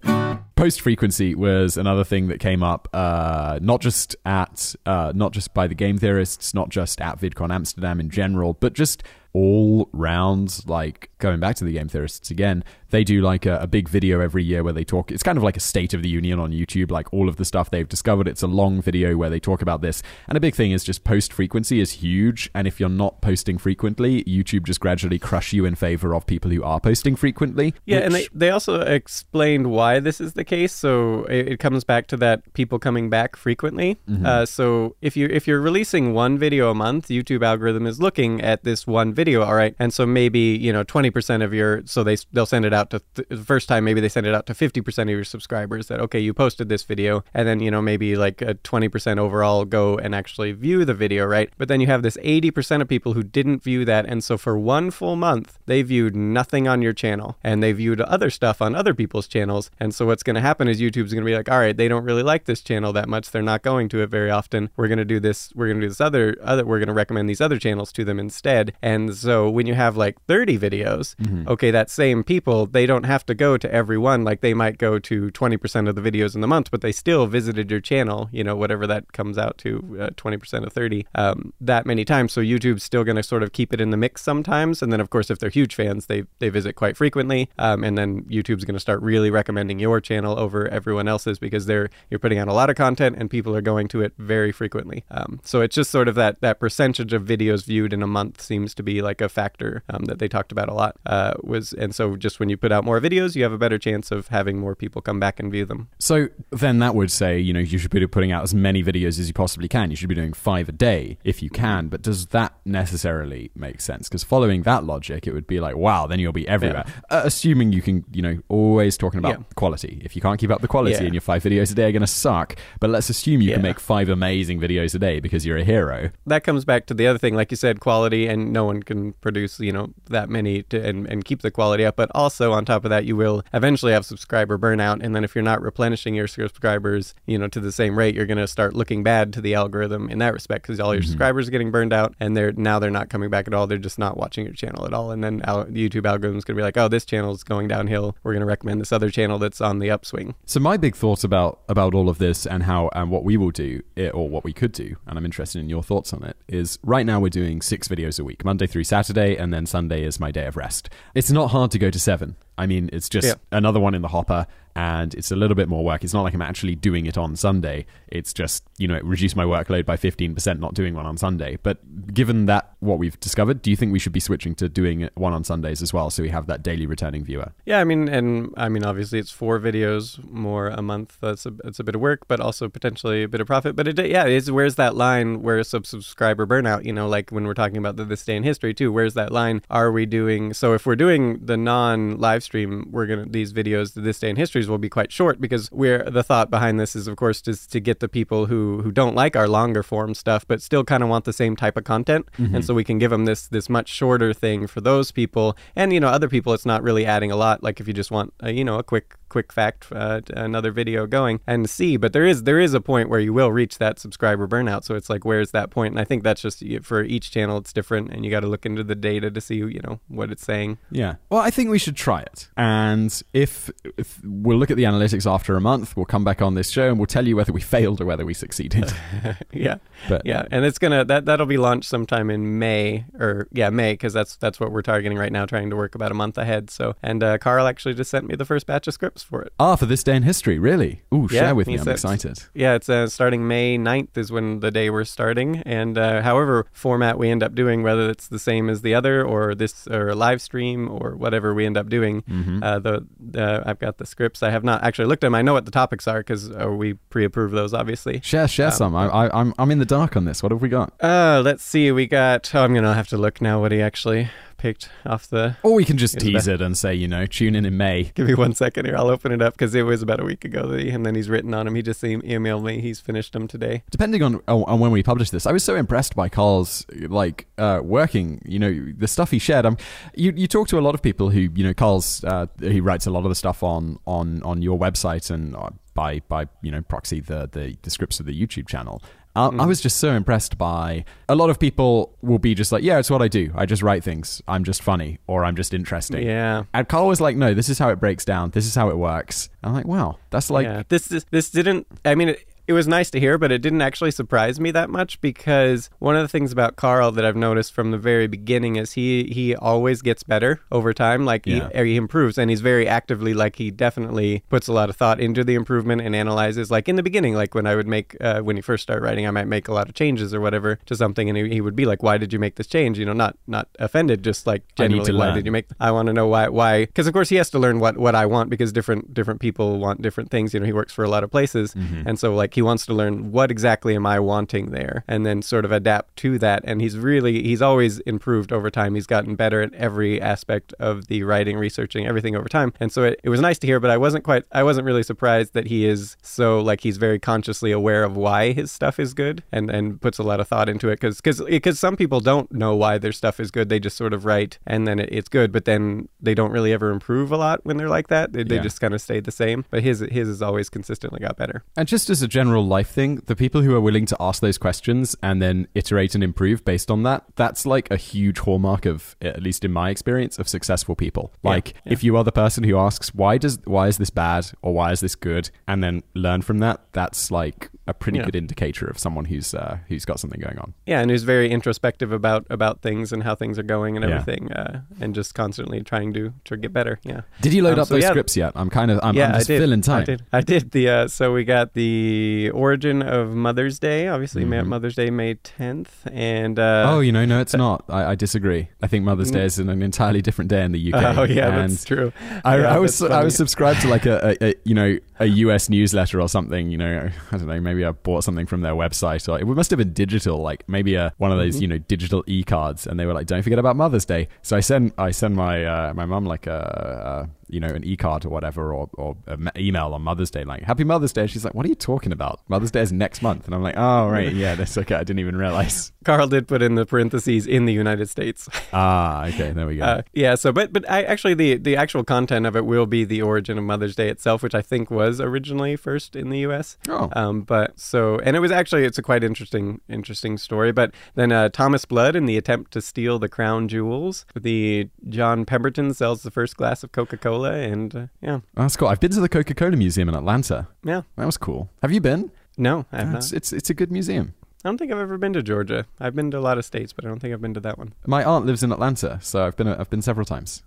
Post frequency was another thing that came up, uh, not just at, uh, not just by the game theorists, not just at VidCon Amsterdam in general, but just all rounds Like going back to the game theorists again, they do like a, a big video every year where they talk. It's kind of like a state of the union on YouTube, like all of the stuff they've discovered. It's a long video where they talk about this, and a big thing is just post frequency is huge. And if you're not posting frequently, YouTube just gradually crush you in favor of people who are posting frequently. Yeah, and they, they also explained why this is the case. So it, it comes back to that people coming back frequently. Mm-hmm. Uh, so if you if you're releasing one video a month, YouTube algorithm is looking at this one video. Video all right, and so maybe you know twenty percent of your so they they'll send it out to th- the first time maybe they send it out to fifty percent of your subscribers that okay you posted this video, and then you know maybe like a twenty percent overall go and actually view the video, right? But then you have this eighty percent of people who didn't view that, and so for one full month they viewed nothing on your channel, and they viewed other stuff on other people's channels, and so what's going to happen is YouTube's going to be like, all right, they don't really like this channel that much, they're not going to it very often. We're going to do this. We're going to do this other other. We're going to recommend these other channels to them instead. And so when you have like thirty videos, okay, that same people they don't have to go to every one. Like they might go to twenty percent of the videos in the month, but they still visited your channel. You know, whatever that comes out to, uh, twenty percent of thirty, um, that many times. So YouTube's still going to sort of keep it in the mix sometimes. And then of course, if they're huge fans, they they visit quite frequently. Um, and then YouTube's going to start really recommending your channel over everyone else's because they're you're putting out a lot of content and people are going to it very frequently. Um, so it's just sort of that that percentage of videos viewed in a month seems to be like a factor um, that they talked about a lot. Uh, was and so just when you put out more videos, you have a better chance of having more people come back and view them. So then that would say, you know, you should be putting out as many videos as you possibly can. You should be doing five a day if you can. But does that necessarily make sense? Because following that logic, it would be like, wow, then you'll be everywhere. Uh, assuming you can, you know, always talking about Yeah. quality. If you can't keep up the quality Yeah. and your five videos a day are going to suck, but let's assume you can make five amazing videos a day because you're a hero. that comes back to the other thing, like you said, quality, and no one can produce, you know, that many to, and, and keep the quality up. But also on top of that, you will eventually have subscriber burnout, and then if you're not replenishing your subscribers, you know, to the same rate, you're going to start looking bad to the algorithm in that respect because all your mm-hmm. subscribers are getting burned out, and they're now they're not coming back at all. They're just not watching your channel at all, and then al- YouTube algorithm is going to be like, oh, this channel is going downhill. We're going to recommend this other channel that's on the upswing. So my big thoughts about about all of this and how and what we will do it, or what we could do, and I'm interested in your thoughts on it. Is right now we're doing six videos a week, Monday through Saturday, and then Sunday is my day of rest. It's not hard to go to seven. I mean, it's just Yeah. another one in the hopper, and it's a little bit more work. It's not like I'm actually doing it on Sunday. It's just you know reduce my workload by 15% not doing one on Sunday. But given that what we've discovered, do you think we should be switching to doing one on Sundays as well, so we have that daily returning viewer? Yeah, I mean, and I mean, obviously, it's four videos more a month. That's a it's a bit of work, but also potentially a bit of profit. But it, yeah, it is where's that line where sub subscriber burnout? You know, like when we're talking about the this day in history too. Where's that line? Are we doing so? If we're doing the non live stream, we're gonna these videos, this day in histories, will be quite short because we're the thought behind this is of course just to get the people who who don't like our longer form stuff, but still kind of want the same type of content, mm-hmm. and so we can give them this this much shorter thing for those people, and you know, other people, it's not really adding a lot. Like if you just want a, you know a quick quick fact, uh, another video going and see. But there is there is a point where you will reach that subscriber burnout. So it's like, where's that point? And I think that's just for each channel, it's different, and you got to look into the data to see you know what it's saying. Yeah. Well, I think we should try it, and if, if we'll look at the analytics after a month, we'll come back on this show and we'll tell you whether we failed or whether we succeeded. yeah, But- yeah, and it's gonna that that'll be launched sometime in May or yeah May because that's that's what we're targeting right now, trying to work about a month ahead. So and uh, Carl actually just sent me the first batch of scripts for it. ah, for this day in history, really? Ooh, Yeah, share with me. I'm excited. Yeah, it's uh, starting May 9th is when the day we're starting, and uh, however format we end up doing, whether it's the same as the other or this or a live stream or whatever we end up doing, Mhm. uh, the, the I've got the scripts. I have not actually looked at them. I know what the topics are because uh, we pre-approve those, obviously. Share, share Um, some. I, I, I'm, I'm in the dark on this. What have we got? Uh, let's see. We got. Oh, I'm gonna have to look now. What he actually picked off the. Or we can just tease it and say, you know, tune in in May. Give me one second here. I'll open it up because it was about a week ago that he, and then he's written on him. He just emailed me. He's finished them today. Depending on on on when we publish this, I was so impressed by Carl's like uh, working. You know, the stuff he shared. Um, you you talk to a lot of people who you know, Carl's uh, he writes a lot of the stuff on on on your website and uh, by by you know proxy the the, the scripts of the YouTube channel. Uh, I was just so impressed by a lot of people will be just like, yeah, it's what I do. I just write things. I'm just funny or I'm just interesting. Yeah. And Carl was like, no, this is how it breaks down. This is how it works. I'm like, wow, that's like, yeah. This this, this didn't. I mean, it, it was nice to hear, but it didn't actually surprise me that much because one of the things about Carl that I've noticed from the very beginning is he he always gets better over time. Like Yeah. he, he improves, and he's very actively like he definitely puts a lot of thought into the improvement and analyzes. Like in the beginning, like when I would make uh, when he first started writing, I might make a lot of changes or whatever to something, and he, he would be like, "Why did you make this change?" You know, not not offended, just like genuinely, why learn. did you make? I want to know why why because of course he has to learn what what I want because different different people want different things. You know, he works for a lot of places, Mm-hmm. and so like he wants to learn what exactly am I wanting there, and then sort of adapt to that. And he's really he's always improved over time. He's gotten better at every aspect of the writing, researching, everything over time. And so it, it was nice to hear, but I wasn't quite I wasn't really surprised that he is so like he's very consciously aware of why his stuff is good and and puts a lot of thought into it because because because some people don't know why their stuff is good. They just sort of write and then it, it's good, but then they don't really ever improve a lot when they're like that. They, they just kind of stay the same. But his his has always consistently got better. And just as a general life thing, the people who are willing to ask those questions and then iterate and improve based on that, that's like a huge hallmark of, at least in my experience, of successful people. Yeah, Like yeah. if you are the person who asks why does why is this bad or why is this good, and then learn from that, that's like a pretty Yeah. good indicator of someone who's uh, who's got something going on. Yeah, and who's very introspective about about things and how things are going and Yeah. everything, uh, and just constantly trying to to get better. Yeah. Did you load Um, up so those yeah. scripts yet? I'm kind of I'm, yeah, I'm just I did. filling time. I did. I did. The uh, so we got the origin of Mother's Day. Obviously, Mhm. Mother's Day, May tenth, and uh, oh, you know, no, it's not. I, I disagree. I think Mother's Mm. Day is an, an entirely different day in the UK. oh yeah, and that's true. I, Yeah, I was I was subscribed to like a, a, a you know a US newsletter or something. You know, I don't know. Maybe I bought something from their website, or it must have been digital, like maybe a one of those Mhm. you know digital e cards. And they were like, "Don't forget about Mother's Day." So I send I send my uh, my mum like a, a you know an e card or whatever, or or an email on Mother's Day, like "Happy Mother's Day." She's like, "What are you talking about? Mother's Day is next month." And I'm like, "Oh right, yeah, that's okay. I didn't even realize." Carl did put in the parentheses in the United States. Ah, okay, there we go. Uh, yeah. So, but but I actually the the actual content of it will be the origin of Mother's Day itself, which I think was originally first in the U.S. oh, Um, but so, and it was actually it's a quite interesting interesting story. But then uh, Thomas Blood in the attempt to steal the crown jewels, the John Pemberton sells the first glass of Coca Cola, and uh, yeah, that's cool. I've been to the Coca Cola Museum in Atlanta. yeah. That was cool. Have you been? No, I have It's, not. it's it's a good museum. I don't think I've ever been to Georgia. I've been to a lot of states, but I don't think I've been to that one. My aunt lives in Atlanta, so I've been I've been several times.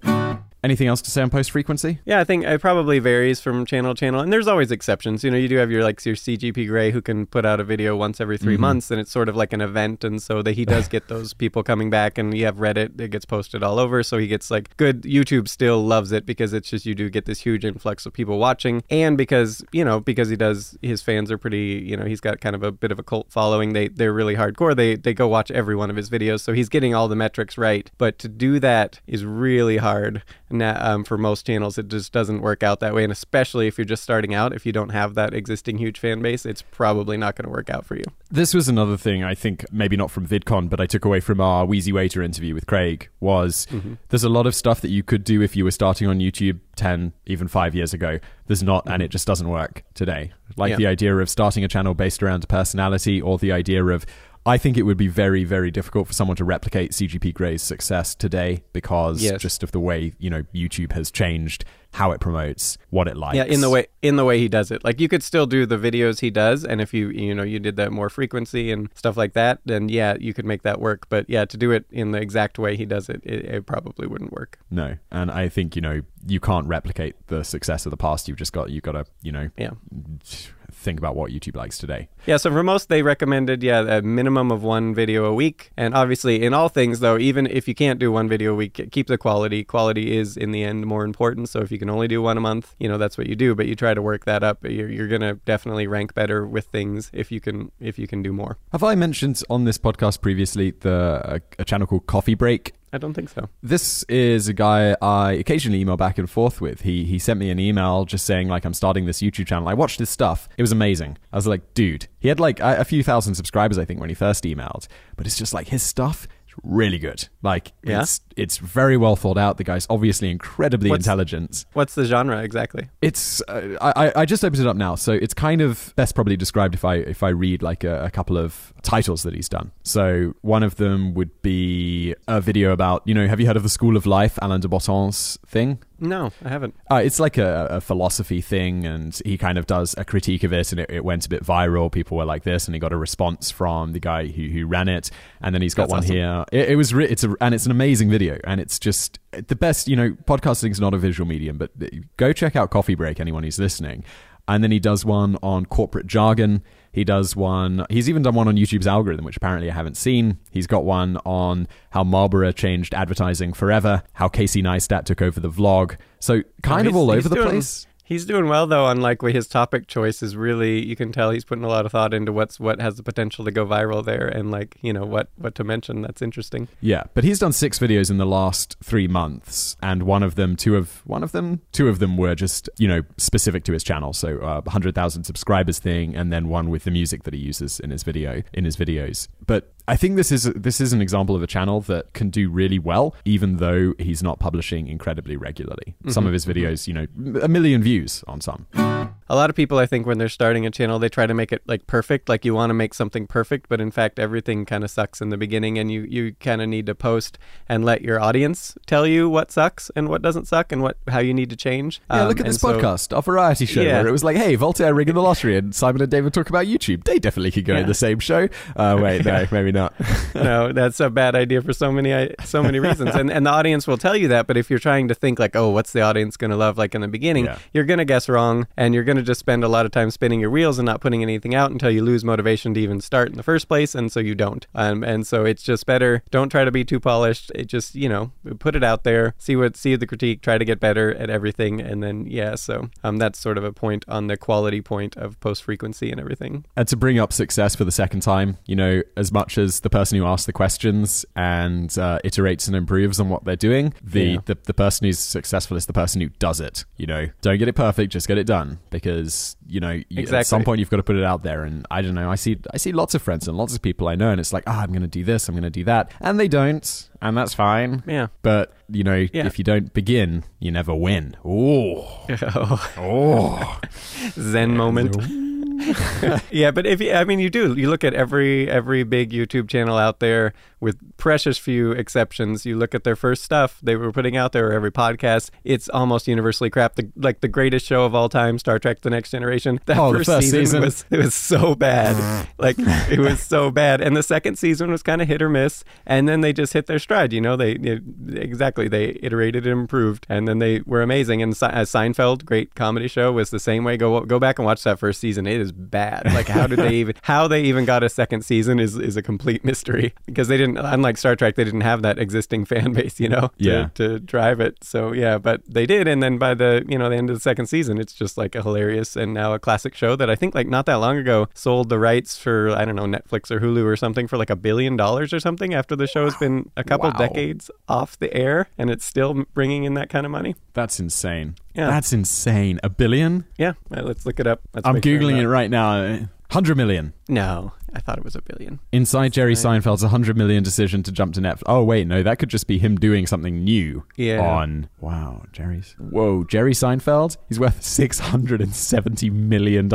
Anything else to say on post frequency? Yeah, I think it probably varies from channel to channel, and there's always exceptions. You know, you do have your like your CGP Grey who can put out a video once every 3 Mhm. months, and it's sort of like an event, and so that he does get those people coming back. And you have Reddit that gets posted all over, so he gets like good. YouTube still loves it because it's just you do get this huge influx of people watching, and because you know because he does his fans are pretty. You know, he's got kind of a bit of a cult following. They they're really hardcore. They they go watch every one of his videos, so he's getting all the metrics right. But to do that is really hard, um, for most channels, it just doesn't work out that way. And especially if you're just starting out, if you don't have that existing huge fan base, it's probably not going to work out for you. This was another thing I think maybe not from VidCon, but I took away from our Wheezy Waiter interview with Craig was Mm-hmm. there's a lot of stuff that you could do if you were starting on YouTube 10, even five years ago. There's not, and it just doesn't work today. Like Mm-hmm. Yeah. the idea of starting a channel based around personality or the idea of I think it would be very, very difficult for someone to replicate CGP Grey's success today because Yes. just of the way, you know, YouTube has changed how it promotes, what it likes. Yeah, in the way in the way he does it. Like you could still do the videos he does, and if you you know you did that more frequency and stuff like that, then yeah, you could make that work. But yeah, to do it in the exact way he does it, it, it probably wouldn't work. No, and I think you know you can't replicate the success of the past. You've just got you've got to you know Yeah. Think about what YouTube likes today. Yeah, so for most, they recommended, yeah, a minimum of one video a week. And obviously, in all things, though, even if you can't do one video a week, keep the quality. Quality is, in the end, more important. So if you can only do one a month, you know, that's what you do. But you try to work that up. You're, you're going to definitely rank better with things if you can if you can do more. Have I mentioned on this podcast previously the a, a channel called Coffee Break? I don't think so. This is a guy I occasionally email back and forth with. He he sent me an email just saying like I'm starting this YouTube channel. I watched his stuff. It was amazing. I was like, dude, he had like a, a few thousand subscribers I think when he first emailed, but it's just like his stuff really good. Like Yeah? it's it's very well thought out. The guy's obviously incredibly What's- intelligent. What's the genre exactly? It's uh, I I- just opened it up now, so it's kind of best probably described if I if I read like a, a couple of titles that he's done. So one of them would be a video about you know have you heard of the School of Life, Alain de Botton's thing? No, I haven't. Uh, it's like a, a philosophy thing, and he kind of does a critique of it, and it, it went a bit viral. People were like this, and he got a response from the guy who, who ran it, and then he's got That's one awesome. here. It, it was re- it's a and it's an amazing video, and it's just the best. You know, podcasting is not a visual medium, but go check out Coffee Break. Anyone who's listening, and then he does one on corporate jargon. He does one. He's even done one on YouTube's algorithm, which apparently I haven't seen. He's got one on how Marlboro changed advertising forever, how Casey Neistat took over the vlog. So kind of all over the place. He's doing well though Unlikely, his topic choice is really you can tell he's putting a lot of thought into what's what has the potential to go viral there and like you know what what to mention that's interesting. Yeah, but he's done six videos in the last three months, and one of them, two of one of them, two of them were just you know specific to his channel. So uh, hundred thousand subscribers thing, and then one with the music that he uses in his video in his videos. But I think this is this is an example of a channel that can do really well, even though he's not publishing incredibly regularly. Some mm-hmm. of his mm-hmm. videos, you know, a million views on some. A lot of people I think when they're starting a channel they try to make it like perfect like you want to make something perfect but in fact everything kind of sucks in the beginning and you you kind of need to post and let your audience tell you what sucks and what doesn't suck and what how you need to change. Yeah, Um, look at this so- podcast, our variety show, Yeah. where it was like, hey, Voltaire rigging the lottery, and Simon and David talk about YouTube. They definitely could go in the same show. Uh, wait, no, maybe not. no, that's a bad idea for so many so many reasons, and and the audience will tell you that. But if you're trying to think like, oh, what's the audience going to love? Like in the beginning, Yeah. you're going to guess wrong, and you're going to just spend a lot of time spinning your wheels and not putting anything out until you lose motivation to even start in the first place, and so you don't. Um, and so it's just better. Don't try to be too polished. It just you know put it out there, see what see the critique, try to get better at everything, and then yeah. So um, that's sort of a point on the quality point of post frequency and everything. and to bring up success for the second time, you know, as much as the person who asks the questions and uh, iterates and improves on what they're doing, the, Yeah. the the person who's successful is the person who does it. You know, don't get it perfect, just get it done because you know you, at some point you've got to put it out there. And I don't know, I see I see lots of friends and lots of people I know, and it's like, ah, I'm going to do this, I'm going to do that, and they don't, and that's fine. Yeah. But you know, Yeah. if you don't begin, you never win. Oh, oh. Zen moment. yeah, but if you, I mean, you do. You look at every every big YouTube channel out there, with precious few exceptions. You look at their first stuff they were putting out there, or every podcast. It's almost universally crap. The, like the greatest show of all time, Star Trek: The Next Generation. That Oh, first, first season, season. was it was so bad. like it was so bad, and the second season was kind of hit or miss. And then they just hit their stride. You know, they, they exactly they iterated and improved, and then they were amazing. And Se- uh, Seinfeld, great comedy show, was the same way. Go go back and watch that first season. It is bad. Like how did they even how they even got a second season is is a complete mystery because they didn't unlike Star Trek they didn't have that existing fan base, you know, to, Yeah. to drive it. So yeah, but they did and then by the, you know, the end of the second season it's just like a hilarious and now a classic show that I think like not that long ago sold the rights for I don't know Netflix or Hulu or something for like a billion dollars or something after the show's been a couple Wow. decades off the air and it's still bringing in that kind of money. That's insane. Yeah. That's insane. A billion? Yeah, let's look it up. Let's I'm make sure googling it right now. 100 million. No, I thought it was a billion. Inside Jerry Right. Seinfeld's 100 million decision to jump to Netflix. Oh, wait, no, that could just be him doing something new Yeah. on. Wow, Jerry's. Whoa, Jerry Seinfeld? He's worth $670 million.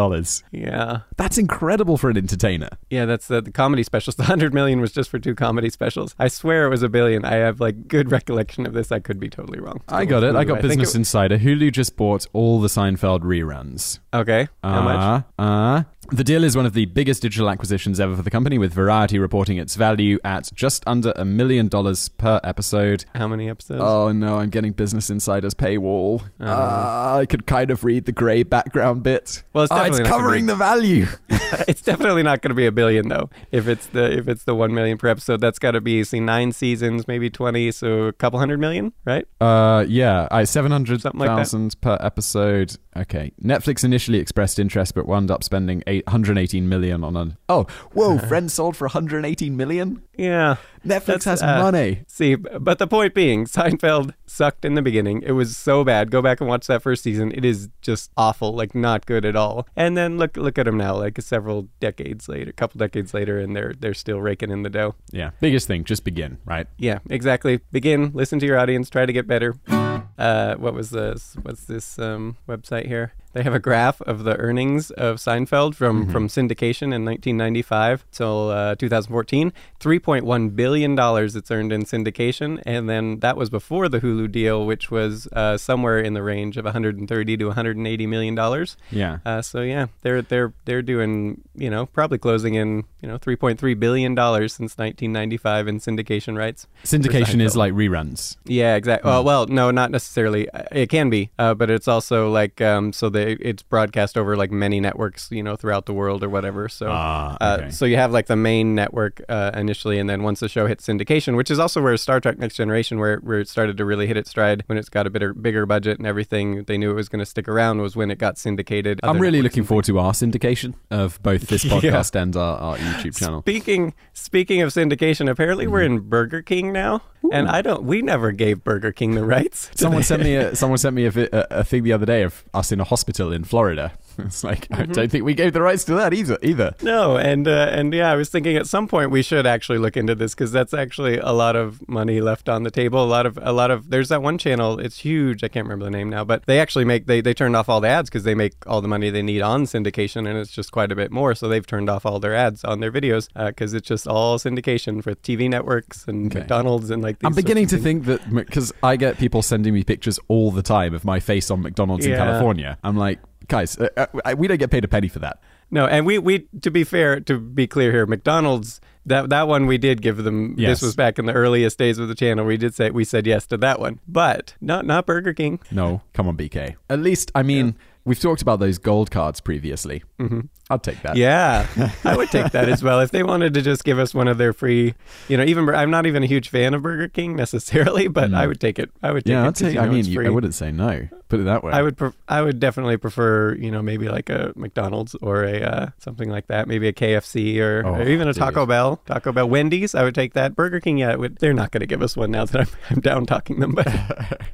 Yeah, That's incredible for an entertainer. yeah, that's the, the comedy specials. The hundred million was just for two comedy specials. I swear it was a billion. I have like good recollection of this. I could be totally wrong. I got it. I got think Business it- Insider. Hulu just bought all the Seinfeld reruns. Okay, how much? Uh, uh, the deal is one of the biggest digital acquisitions ever for the company, with Variety reporting its value at just under a million dollars per episode. How many episodes? Oh no, I'm getting Business Insider's paywall. Oh. Uh, I could kind of read the grey background bit. Well, it's Ah, it's definitely not gonna covering be- the value. it's definitely not going to be a billion though. If it's the if it's the one million per episode, that's got to be see nine seasons, maybe twenty, so a couple hundred million, right? Uh, yeah, I seven hundred Something like thousand per episode. Okay, Netflix initially expressed interest, but wound up spending eight hundred eighteen million on an. Oh, whoa! Friends sold for one hundred eighteen million. Yeah. Netflix That's, has uh, money. See, but the point being, Seinfeld sucked in the beginning. It was so bad. Go back and watch that first season. It is just awful, like not good at all. And then look look at them now, like several decades later, a couple decades later, and they're they're still raking in the dough. Yeah, biggest thing, just begin, right? Yeah, exactly. Begin, listen to your audience, try to get better. Uh, what was this? What's this um, website here? They have a graph of the earnings of Seinfeld from, from syndication in 1995 till uh, 2014. 3.1 billion dollars it's earned in syndication, and then that was before the Hulu deal, which was uh, somewhere in the range of 130 to 180 million dollars. Yeah. Uh, so yeah, they're they're they're doing you know probably closing in you know 3.3 billion dollars since 1995 in syndication rights. Syndication is like reruns. Yeah, exactly. Well, well, no, not necessarily. Uh, It can be, uh, but it's also like um, so they it's broadcast over like many networks, you know, throughout the world or whatever. So. Ah, Uh, okay. so you have like the main network uh, initially, and then once the show hits syndication, which is also where Star Trek Next Generation, where, where it started to really hit its stride, when it's got a bigger bigger budget and everything, they knew it was going to stick around. Was when it got syndicated. I'm really looking forward to our syndication of both this Yeah. podcast and our, our YouTube channel. Speaking speaking of syndication, apparently we're mm-hmm. in Burger King now, and I don't. We never gave Burger King the rights. Someone sent me a someone sent me a, vi- a, a thing the other day of us in a hospital in Florida. It's like I Mm-hmm. don't think we gave the rights to that either. Either. No, and uh, and yeah, I was thinking at some point we should actually look into this because that's actually a lot of money left on the table. A lot of a lot of there's that one channel. It's huge. I can't remember the name now, but they actually make they they turned off all the ads because they make all the money they need on syndication, and it's just quite a bit more. So they've turned off all their ads on their videos because it's just all syndication for TV networks and Okay. McDonald's and like. These I'm beginning to things. think that because I get people sending me pictures all the time of my face on McDonald's in California. I'm like, guys, uh, uh, we don't get paid a penny for that. No, and we we to be fair, to be clear here, McDonald's that that one we did give them. Yes. This was back in the earliest days of the channel. We did say we said yes to that one, but not not Burger King. No, come on, BK. At least, I mean, we've talked about those gold cards previously. hmm I'd take that. Yeah, I would take that as well if they wanted to just give us one of their free. You know, even I'm not even a huge fan of Burger King necessarily, but I would take it. I would take Mm. Yeah, it. Take. you I mean, you, I wouldn't say no. Put it that way. I would pref- I would definitely prefer you know maybe like a McDonald's or a uh, something like that maybe a KFC or, Oh, or even a dude. Taco Bell Taco Bell Wendy's I would take that Burger King yeah would, they're not going to give us one now that I'm, I'm down talking them but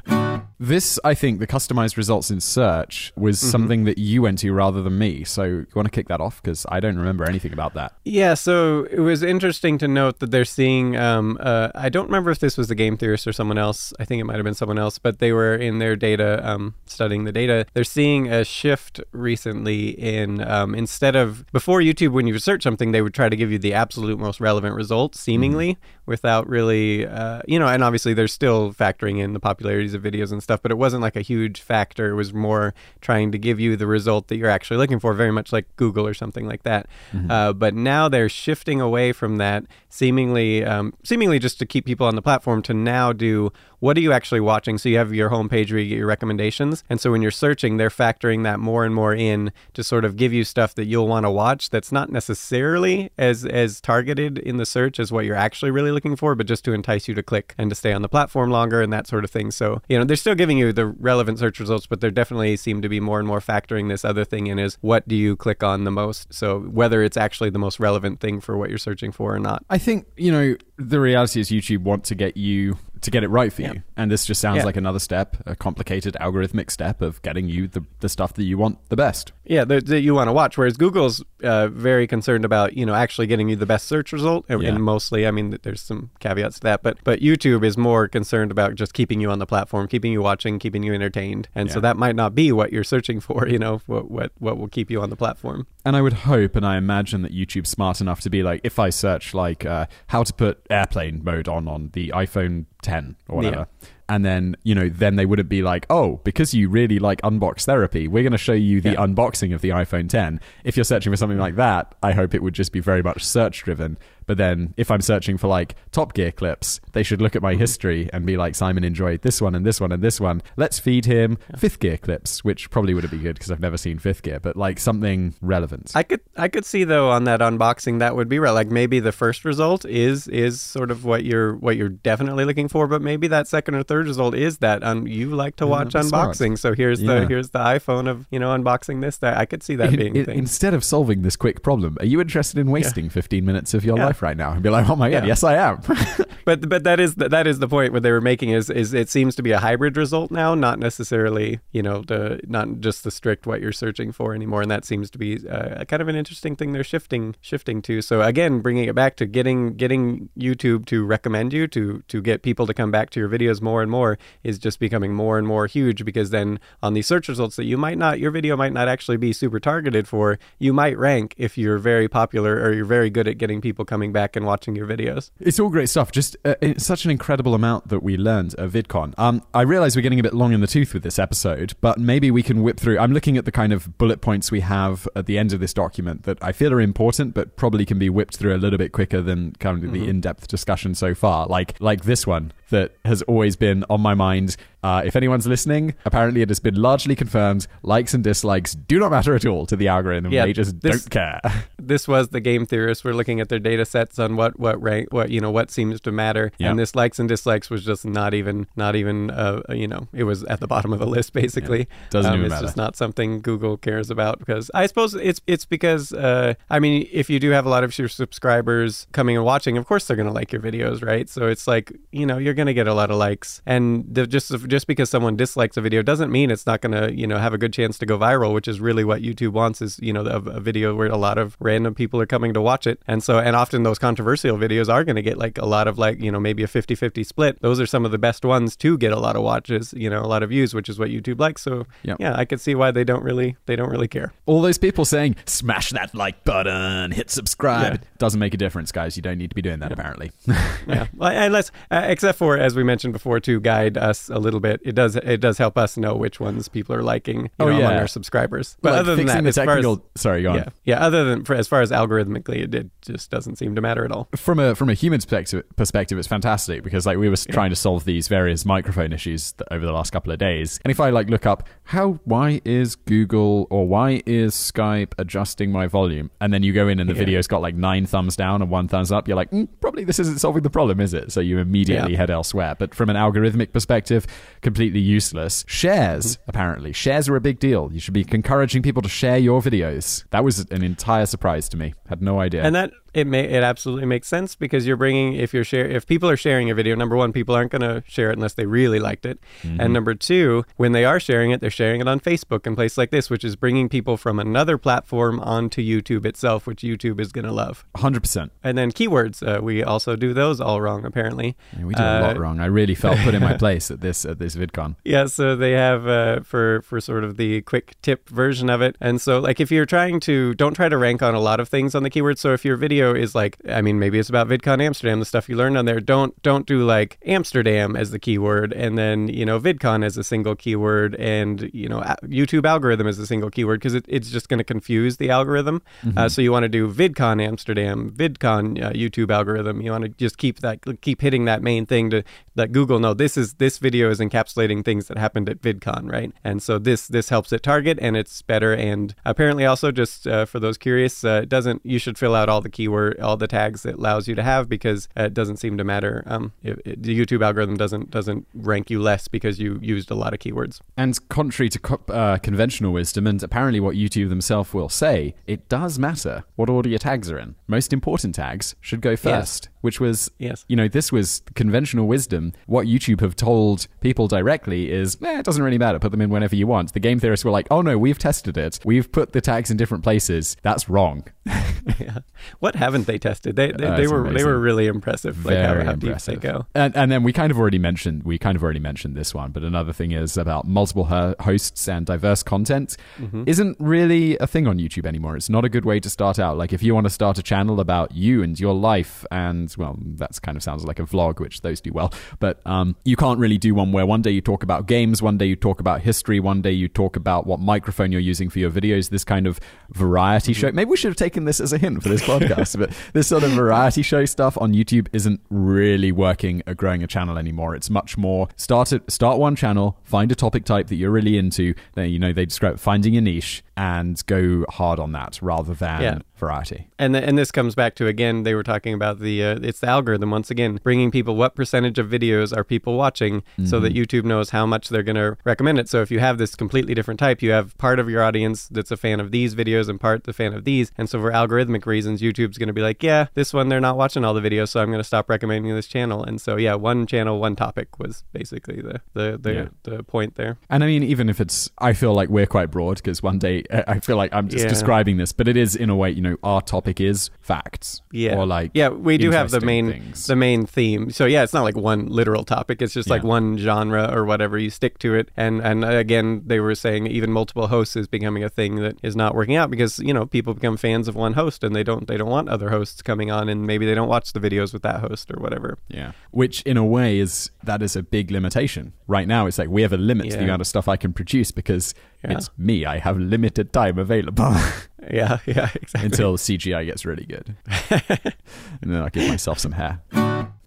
This, I think, the customized results in search was Mm-hmm. something that you went to rather than me. So, you want to kick that off? Because I don't remember anything about that. yeah so it was interesting to note that they're seeing um, uh, I don't remember if this was the game theorist or someone else. I think it might have been someone else but they were in their data um, studying the data. They're seeing a shift recently in um, instead of before YouTube when you search something they would try to give you the absolute most relevant results seemingly without really uh, you know and obviously they're still factoring in the popularities of videos and stuff but it wasn't like a huge factor. It was more trying to give you the result that you're actually looking for, very much like Google or something like that. Mm-hmm. Uh, but now they're shifting away from that, seemingly, um, seemingly just to keep people on the platform, to now do what are you actually watching? So you have your homepage where you get your recommendations, and so when you're searching, they're factoring that more and more in to sort of give you stuff that you'll want to watch. That's not necessarily as as targeted in the search as what you're actually really looking for, but just to entice you to click and to stay on the platform longer and that sort of thing. So you know they're still giving you the relevant search results, but they definitely seem to be more and more factoring this other thing in is what do you click on the most? So whether it's actually the most relevant thing for what you're searching for or not. I think, you know, the reality is YouTube want to get you to get it right for you. And this just sounds Yeah. like another step, a complicated algorithmic step of getting you the, the stuff that you want the best. Yeah, that, that you want to watch. Whereas Google's uh, very concerned about you know actually getting you the best search result, and, Yeah. and mostly, I mean, there's some caveats to that, but but YouTube is more concerned about just keeping you on the platform, keeping you watching, keeping you entertained, and so that might not be what you're searching for. You know, what what what will keep you on the platform. And I would hope and I imagine that YouTube's smart enough to be like, if I search like uh, how to put airplane mode on on the iPhone 10 or whatever, and then you know, then they wouldn't be like, oh, because you really like unbox therapy, we're going to show you the Yeah. unboxing of the iPhone 10. If you're searching for something like that, I hope it would just be very much search driven. But then if I'm searching for like Top Gear clips, they should look at Mm-hmm. my history and be like, Simon enjoyed this one and this one and this one. Let's feed him Fifth Gear clips, which probably wouldn't be good because I've never seen Fifth Gear, but like something relevant. I could I could see though on that unboxing that would be right. Like maybe the first result is is sort of what you're what you're definitely looking for, but maybe that second or third result is that un- you like to Yeah, watch smart. unboxing. So here's Yeah. the here's the iPhone of you know unboxing this that I could see that In- being instead of solving this quick problem, are you interested in wasting 15 minutes of your Yeah. Life right now and be like, oh my god, Yeah. yes, I am? But but that is the, that is the point what they were making is is it seems to be a hybrid result now, not necessarily you know the not just the strict what you're searching for anymore, and that seems to be uh, kind of an interesting thing they're shifting shifting to. So again, bringing it back to getting getting YouTube to recommend you to to get people to come back to your videos more and more is just becoming more and more huge because then on these search results that you might not your video might not actually be super targeted for, you might rank if you're very popular or you're very good at getting people coming back and watching your videos. It's all great stuff. Just uh, it's such an incredible amount that we learned at VidCon. Um, I realize we're getting a bit long in the tooth with this episode, but maybe we can whip through. I'm looking at the kind of bullet points we have at the end of this document that I feel are important, but probably can be whipped through a little bit quicker than kind of the in-depth discussion so far. Like like this one that has always been on my mind. Uh, if anyone's listening, apparently it has been largely confirmed. Likes and dislikes do not matter at all to the algorithm. Yeah, they just this- don't care. this was the game theorists were looking at their data sets on what what rank what you know what seems to matter Yeah. and this likes and dislikes was just not even not even uh, you know it was at the bottom of the list basically Um, Doesn't even it's matter. just not something google cares about because i suppose it's it's because uh, i mean if you do have a lot of your subscribers coming and watching of course they're going to like your videos right so it's like you know you're going to get a lot of likes. And just just because someone dislikes a video doesn't mean it's not going to you know have a good chance to go viral which is really what youtube wants is you know a, a video where a lot of random people are coming to watch it. And so and often those controversial videos are going to get like a lot of like you know maybe a 50-50 split. Those are some of the best ones to get a lot of watches you know a lot of views which is what youtube likes. So Yep. yeah i could see why they don't really they don't really care. All those people saying smash that like button hit subscribe. Yeah. doesn't make a difference guys. You don't need to be doing that apparently. Yeah. Well, unless uh, except for as we mentioned before to guide us a little bit. It does it does help us know which ones people are liking you Oh, know, among our subscribers. But like other than that as far as- sorry go on. Yeah yeah other than for, as far as algorithmically it, it just doesn't seem to matter at all. From a from a human perspective, perspective, it's fantastic because like we were trying to solve these various microphone issues over the last couple of days, and if I like look up how why is Google or why is Skype adjusting my volume, and then you go in and the Yeah. video's got like nine thumbs down and one thumbs up, you're like mm, probably this isn't solving the problem, is it? So you immediately Yeah. head elsewhere. But from an algorithmic perspective, completely useless. Shares Mm-hmm. apparently shares are a big deal. You should be encouraging people to share your videos. That was an entire surprise to me. Had no idea. and that it may it absolutely makes sense because you're bringing if you're share if people are sharing a video number one people aren't going to share it unless they really liked it Mm-hmm. and number two when they are sharing it they're sharing it on facebook and places like this which is bringing people from another platform onto youtube itself which youtube is going to love Hundred percent. and then keywords uh, we also do those all wrong apparently Yeah, we did a lot Uh, wrong. I really felt put in my place at this at this VidCon. Yeah, so they have uh, for for sort of the quick tip version of it, and so like if you're trying to don't try to rank on a lot of things on the keywords So if your video video is like, I mean, maybe it's about VidCon Amsterdam, the stuff you learned on there. Don't don't do like Amsterdam as the keyword, and then you know VidCon as a single keyword, and you know YouTube algorithm as a single keyword because it, it's just going to confuse the algorithm. Mm-hmm. Uh, so you want to do VidCon Amsterdam, VidCon uh, YouTube algorithm. You want to just keep that keep hitting that main thing to let Google know this is this video is encapsulating things that happened at VidCon, right? And so this this helps it target, and it's better. And apparently also just uh, for those curious, uh, it doesn't you should fill out all the keyword all the tags it allows you to have because it doesn't seem to matter. Um, it, it, the YouTube algorithm doesn't doesn't rank you less because you used a lot of keywords. And contrary to co- uh, conventional wisdom, and apparently what YouTube themselves will say, it does matter what order your tags are in. Most important tags should go first. Yes which was, yes. you know, this was conventional wisdom. What YouTube have told people directly is, eh, it doesn't really matter. Put them in whenever you want. The game theorists were like, oh no, we've tested it. We've put the tags in different places. That's wrong. yeah. What haven't they tested? They they, uh, they were amazing. they were really impressive. Like Very how, how impressive. deep they go. And, and then we kind of already mentioned we kind of already mentioned this one, but another thing is about multiple hosts and diverse content mm-hmm. isn't really a thing on YouTube anymore. It's not a good way to start out. Like if you want to start a channel about you and your life and well, that's kind of sounds like a vlog, which those do well. But um, you can't really do one where one day you talk about games, one day you talk about history, one day you talk about what microphone you're using for your videos. This kind of variety mm-hmm. show. Maybe we should have taken this as a hint for this podcast. but this sort of variety show stuff on YouTube isn't really working at growing a channel anymore. It's much more start it, start one channel, find a topic type that you're really into. Then you know they describe finding a niche and go hard on that rather than yeah. variety. And the, and this comes back to again they were talking about the uh, it's the algorithm once again bringing people what percentage of videos are people watching mm-hmm. so that mm-hmm. YouTube knows how much they're going to recommend it. So if you have this completely different type, you have part of your audience that's a fan of these videos and part the fan of these. And so for algorithmic reasons, YouTube's going to be like, yeah, this one they're not watching all the videos, so I'm going to stop recommending this channel. And so yeah, one channel, one topic was basically the the the, yeah. the point there. And I mean, even if it's, I feel like we're quite broad because one day I feel like I'm just yeah. describing this, but it is in a way, you know, our topic is facts. Yeah. Or like Yeah, we do have the main things. the main theme. So yeah, it's not like one literal topic. It's just yeah. like one genre or whatever. You stick to it. And and uh, again, they were saying even multiple hosts is becoming a thing that is not working out because, you know, people become fans of one host and they don't they don't want other hosts coming on and maybe they don't watch the videos with that host or whatever. Yeah. Which in a way is that is a big limitation. Right now it's like we have a limit yeah. to the amount of stuff I can produce because yeah. It's me. I have limited time available. yeah, yeah, exactly. Until CGI gets really good. and then I'll give myself some hair.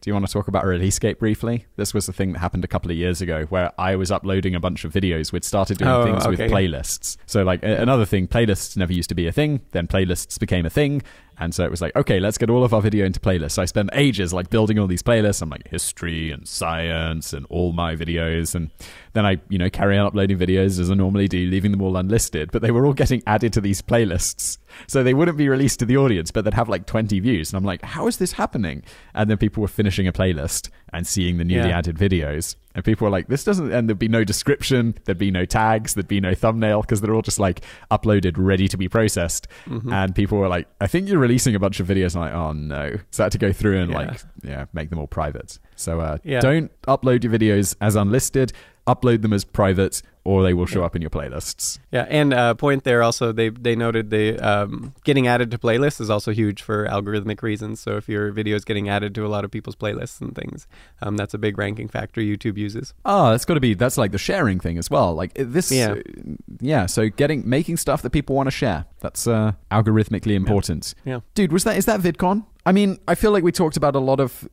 Do you want to talk about Releasescape briefly? This was the thing that happened a couple of years ago where I was uploading a bunch of videos. We'd started doing oh, things okay. with playlists. So, like, another thing, playlists never used to be a thing. Then playlists became a thing. And so it was like, okay, let's get all of our video into playlists. So I spent ages like building all these playlists. I'm like history and science and all my videos. And then I, you know, carry on uploading videos as I normally do, leaving them all unlisted. But they were all getting added to these playlists. So they wouldn't be released to the audience, but they'd have like 20 views. And I'm like, how is this happening? And then people were finishing a playlist and seeing the newly yeah. added videos. And people were like, this doesn't, and there'd be no description, there'd be no tags, there'd be no thumbnail because they're all just like uploaded, ready to be processed. Mm-hmm. And people were like, I think you're releasing a bunch of videos. And I'm like, oh no. So I had to go through and yeah. like, yeah, make them all private. So uh, yeah. don't upload your videos as unlisted upload them as private or they will show up in your playlists. Yeah, and uh, point there also they they noted the um, getting added to playlists is also huge for algorithmic reasons. So if your video is getting added to a lot of people's playlists and things, um, that's a big ranking factor YouTube uses. Oh, that's got to be that's like the sharing thing as well. Like this, yeah, uh, yeah. So getting making stuff that people want to share that's uh, algorithmically important. Yeah. yeah, dude, was that is that VidCon? I mean, I feel like we talked about a lot of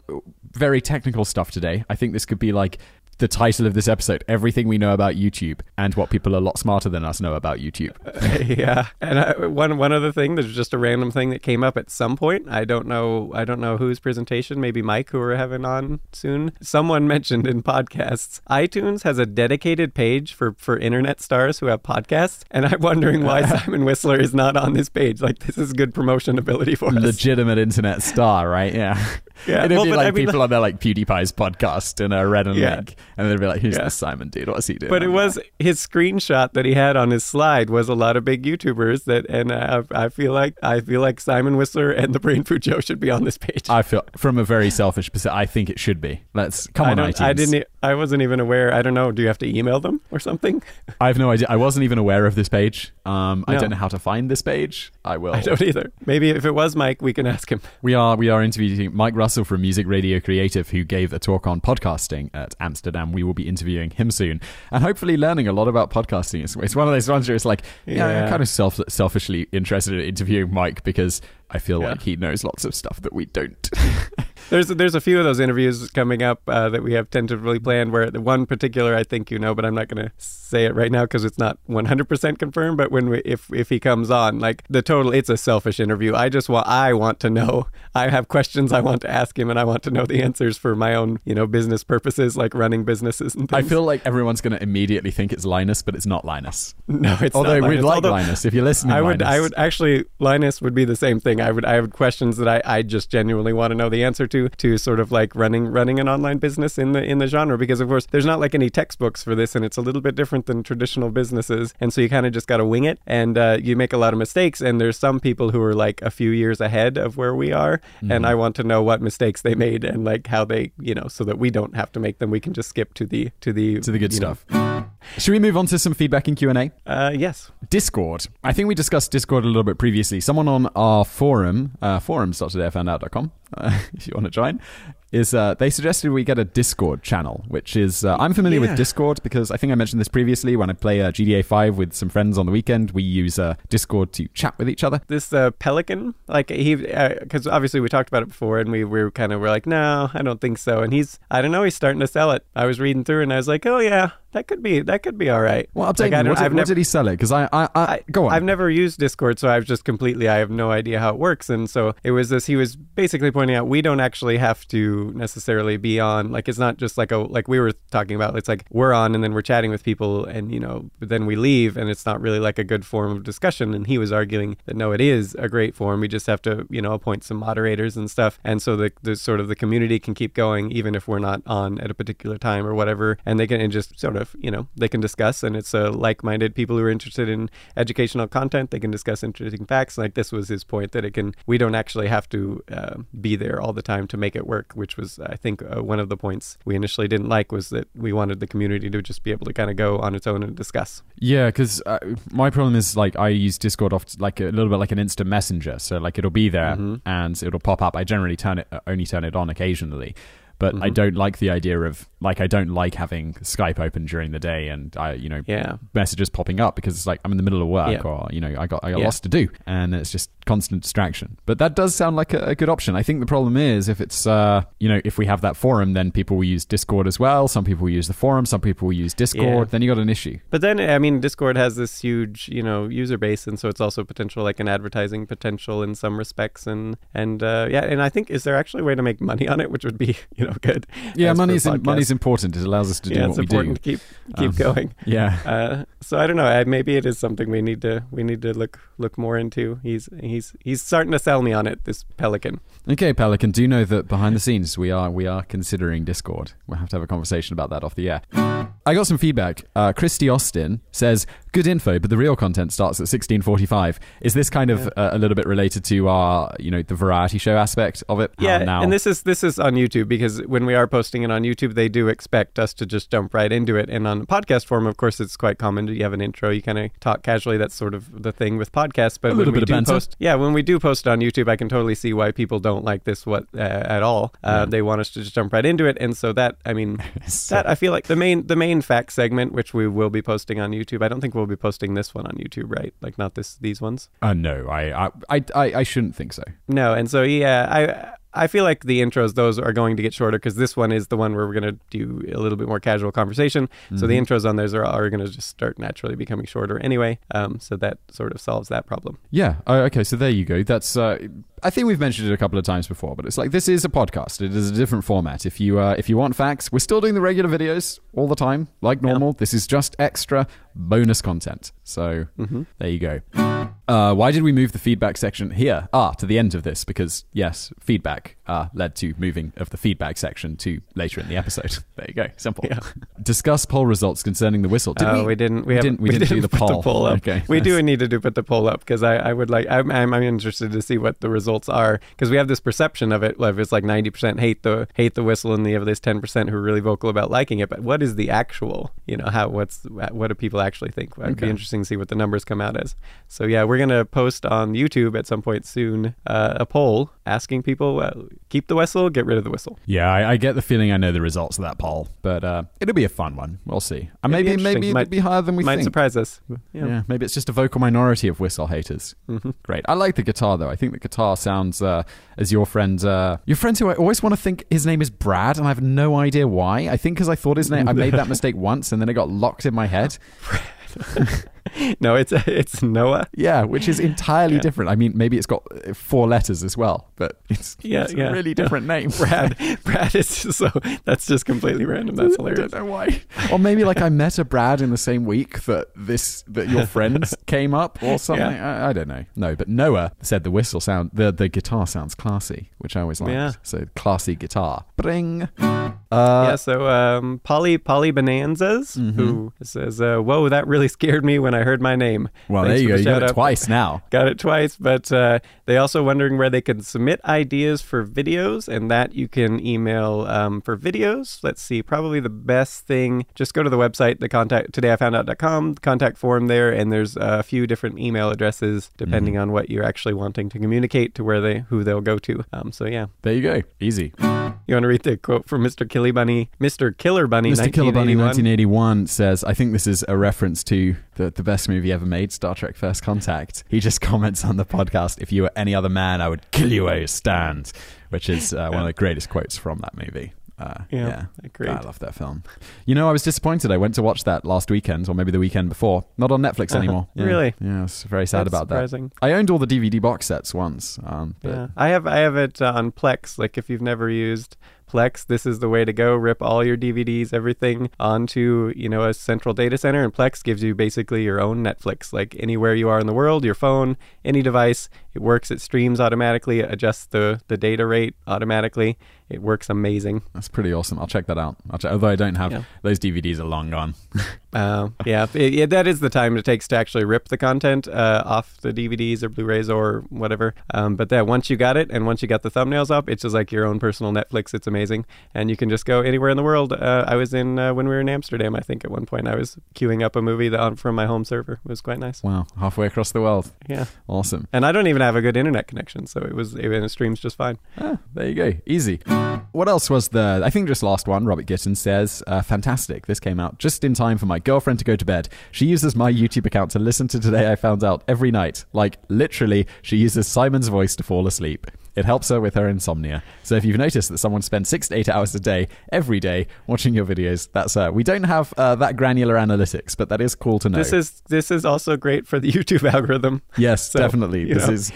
very technical stuff today. I think this could be like the title of this episode everything we know about youtube and what people a lot smarter than us know about youtube. Yeah. And I, one one other thing there's just a random thing that came up at some point. I don't know i don't know whose presentation maybe mike who we're having on soon. Someone mentioned in podcasts itunes has a dedicated page for for internet stars who have podcasts. And i'm wondering why simon whistler is not on this page. Like this is good promotion ability for us. Legitimate internet star right? Yeah yeah, it'd well, be like I mean, people on their like PewDiePie's podcast in a red and yeah. link, and they'd be like, "Who's yeah. this Simon dude? What's he doing?" But it was his screenshot that he had on his slide was a lot of big YouTubers that, and uh, I feel like I feel like Simon Whistler and the Brain Food Show should be on this page. I feel from a very selfish perspective, I think it should be. Let's come on, I, iTunes. I didn't. I wasn't even aware. I don't know. Do you have to email them or something? I have no idea. I wasn't even aware of this page Um, I don't know how to find this page. I will. I don't either. Maybe if it was Mike, we can ask him. We are we are interviewing Mike Russell from Music Radio Creative, who gave a talk on podcasting at Amsterdam. We will be interviewing him soon, and hopefully learning a lot about podcasting. It's, it's one of those ones where it's like, yeah, Yeah. I'm kind of self selfishly interested in interviewing Mike because I feel Yeah. like he knows lots of stuff that we don't. There's there's a few of those interviews coming up uh, that we have tentatively planned. Where the one particular I think you know, but I'm not going to say it right now because it's not 100% confirmed. But when we, if if he comes on, like the total, it's a selfish interview. I just want I want to know. I have questions I want to ask him, and I want to know the answers for my own you know business purposes, like running businesses and things. I feel like everyone's going to immediately think it's Linus, but it's not Linus. no, it's Although we'd Linus. like Although- Linus if you're listening. I would, I would actually, Linus would be the same thing. I would, I have questions that I, I just genuinely want to know the answer to, to sort of like running, running an online business in the, in the genre, because of course there's not like any textbooks for this, and it's a little bit different than traditional businesses, and so you kind of just got to wing it, and uh, you make a lot of mistakes, and there's some people who are like a few years ahead of where we are, Mm-hmm. and I want to know what mistakes they made and like how they, you know, so that we don't have to make them. We can just skip to the, to the, to the good you know, stuff. Should we move on to some feedback in Q and A? uh, yes. Discord. I think we discussed Discord a little bit previously. Someone on our forum, uh, forums.todayIfoundout.com, uh, if you want to join, is uh, they suggested we get a Discord channel, which is uh, I'm familiar Yeah. with Discord because I think I mentioned this previously when I play uh, GTA 5 with some friends on the weekend. We use uh, Discord to chat with each other. this uh, pelican like he because obviously we talked about it before and we, we were kind of were like no i don't think so and he's i don't know he's starting to sell it i was reading through and i was like oh yeah that could be that could be all right Well, update Like, me. What, did, what did he sell it? Because I, I, I, I, go on. I've never used Discord, so I've just completely, I have no idea how it works. And so it was this, he was basically pointing out we don't actually have to necessarily be on, like, it's not just like a, like we were talking about, it's like we're on and then we're chatting with people and, you know, then we leave and it's not really like a good form of discussion. And he was arguing that no, it is a great form. We just have to, you know, appoint some moderators and stuff. And so the, the sort of the community can keep going even if we're not on at a particular time or whatever. And they can and just sort of, you know, they can discuss and it's uh, like-minded people who are interested in educational content. They can discuss interesting facts. Like this was his point that it can, we don't actually have to uh, be there all the time to make it work, which was, I think, uh, one of the points we initially didn't like was that we wanted the community to just be able to kind of go on its own and discuss. Yeah, because uh, my problem is like I use Discord off like a little bit like an instant messenger. So like it'll be there Mhm. and it'll pop up. I generally turn it uh, only turn it on occasionally, but I Mhm. don't like the idea of like I don't like having Skype open during the day and I you know Yeah. messages popping up because it's like I'm in the middle of work Yeah. or you know I got I got Yeah. lots to do and it's just constant distraction. But that does sound like a, a good option. I think the problem is if it's uh you know if we have that forum then people will use Discord as well. Some people will use the forum. Some people will use Discord. Then you got an issue. But then, I mean, Discord has this huge, you know, user base, and so it's also potential, like an advertising potential in some respects, and and uh, yeah, and I think is there actually a way to make money on it, which would be, you know, good. Yeah, money's podcasts. money's important. It allows us to do yeah, what it's we important do. to keep keep Um, going. Yeah. Uh, so I don't know. I, maybe it is something we need to we need to look look more into. He's he's he's starting to sell me on it. This pelican. Okay, Pelican. Do you know that behind the scenes we are we are considering Discord. We'll have to have a conversation about that off the air. I got some feedback. Uh, Christy Austin says, "Good info, but the real content starts at 16:45." Is this kind of uh, a little bit related to our, you know, the variety show aspect of it? Yeah, now and this is this is on YouTube because when we are posting it on YouTube, they do expect us to just jump right into it. And on the podcast form, of course, it's quite common. You have an intro, you kind of talk casually. That's sort of the thing with podcasts. But A when little we bit of do banter. post, yeah, when we do post it on YouTube, I can totally see why people don't like this what uh, at all. Uh, Yeah. They want us to just jump right into it, and so that I mean. So- That I feel like the main the main fact segment, which we will be posting on YouTube. I don't think we'll be posting this one on YouTube, right? Like not this these ones. uh, no, I, I I I I shouldn't think so. No, and so yeah, I I feel like the intros those are going to get shorter because this one is the one where we're going to do a little bit more casual conversation. So the Mhm. intros on those are, are going to just start naturally becoming shorter anyway. Um, so that sort of solves that problem. Yeah. Oh, okay. So there you go. That's. Uh, I think we've mentioned it a couple of times before, but it's like this is a podcast. It is a different format. If you uh, if you want facts, we're still doing the regular videos all the time, like normal. This is just extra bonus content. So hmm there you go. Uh, why did we move the feedback section here? Ah, to the end of this because yes, feedback uh, led to moving of the feedback section to later in the episode. there you go. Simple. Yeah. discuss poll results concerning the whistle. Did Uh, we? we didn't. We, we didn't- we didn't do the put poll. up. Okay, we do need to do put the poll up because I, I would like. I'm, I'm, I'm interested to see what the results are because we have this perception of it. Like it's like 90 percent hate the hate the whistle, and you have this 10 percent who are really vocal about liking it. But what is the actual? You know, how what's what do people actually think? It'd Okay. be interesting to see what the numbers come out as. So yeah, we're gonna post on YouTube at some point soon uh, a poll asking people uh, keep the whistle, get rid of the whistle. Yeah, I, I get the feeling I know the results of that poll, but uh, it'll be a fun one. We'll see. It'd maybe maybe it'll Might- be higher than we Might think. surprise us. Yeah. maybe it's just a vocal minority of whistle haters. hmm Great. I like the guitar though. I think the guitar sounds uh, as your friend, uh, your friend who I always want to think his name is Brad, and I have no idea why. I think because I thought his name, I made that mistake once, and then it got locked in my head. no, it's it's Noah. Yeah, which is entirely Yeah. different. I mean, maybe it's got uh, four letters as well, but it's, Yeah, it's yeah. a really different name. Brad. Brad is so that's just completely random. That's I hilarious. don't know why. Or maybe like I met a Brad in the same week that this that your friends came up or something. I, I don't know. No, but Noah said the whistle sound the the guitar sounds classy, which I always liked. Yeah. So classy guitar. Bring. Uh, yeah, so um, Polly Polly Bonanzas, Mhm. who says, uh, "Whoa, that really scared me when I heard my name." well, Thanks there you go. You got it out. twice now. Got it twice, but uh, they also wondering where they can submit ideas for videos, and that you can email um, for videos. Let's see, probably the best thing. Just go to the website, the contact todayifoundout.com, contact form there, and there's a few different email addresses depending on what you're actually wanting to communicate to where they who they'll go to. Um, so yeah, There you go. Easy. you want to read the quote from Mr. Killy Bunny, Mr. Killer Bunny, Mr. Killer Bunny 1981? 1981 says, I think this is a reference to the, the best movie ever made, Star Trek First Contact. He just comments on the podcast, if you were any other man, I would kill you where you stand, which is uh, one of the greatest quotes from that movie. Uh, Yeah, yeah. agreed. I love that film. You know, I was disappointed. I went to watch that last weekend, or maybe the weekend before. Not on Netflix Uh-huh. anymore. Yeah. Really? Yeah, I was very sad That's about surprising. that. I owned all the DVD box sets once. Um, but Yeah, I have I have it uh, on Plex. Like if you've never used Plex, this is the way to go. Rip all your DVDs, everything onto you know a central data center, and Plex gives you basically your own Netflix. Like anywhere you are in the world, your phone, any device, it works. It streams automatically, it adjusts the the data rate automatically. It works amazing. that's pretty awesome. I'll check that out. I'll check, although I don't have Yeah. those DVDs are long gone. Uh, yeah, it, yeah, that is the time it takes to actually rip the content uh, off the DVDs or Blu-rays or whatever. Um, but then once you got it and once you got the thumbnails up, it's just like your own personal Netflix. It's amazing, and you can just go anywhere in the world. Uh, I was in uh, when we were in Amsterdam. I think at one point I was queuing up a movie that on, from my home server. It was quite nice. Wow, halfway across the world. Yeah, Awesome. and I don't even have a good internet connection, so it was it, it streams just fine. Ah, there you go. Easy. What else was there? I think just last one. Robert Gitton says, uh, fantastic. This came out just in time for my girlfriend to go to bed. She uses my YouTube account to listen to Today I Found Out every night. Like, literally, she uses Simon's voice to fall asleep. It helps her with her insomnia. So if you've noticed that someone spends six to eight hours a day, every day, watching your videos, that's her. We don't have uh, that granular analytics, but that is cool to know. This is this is also great for the YouTube algorithm. yes, so, definitely. This know. is.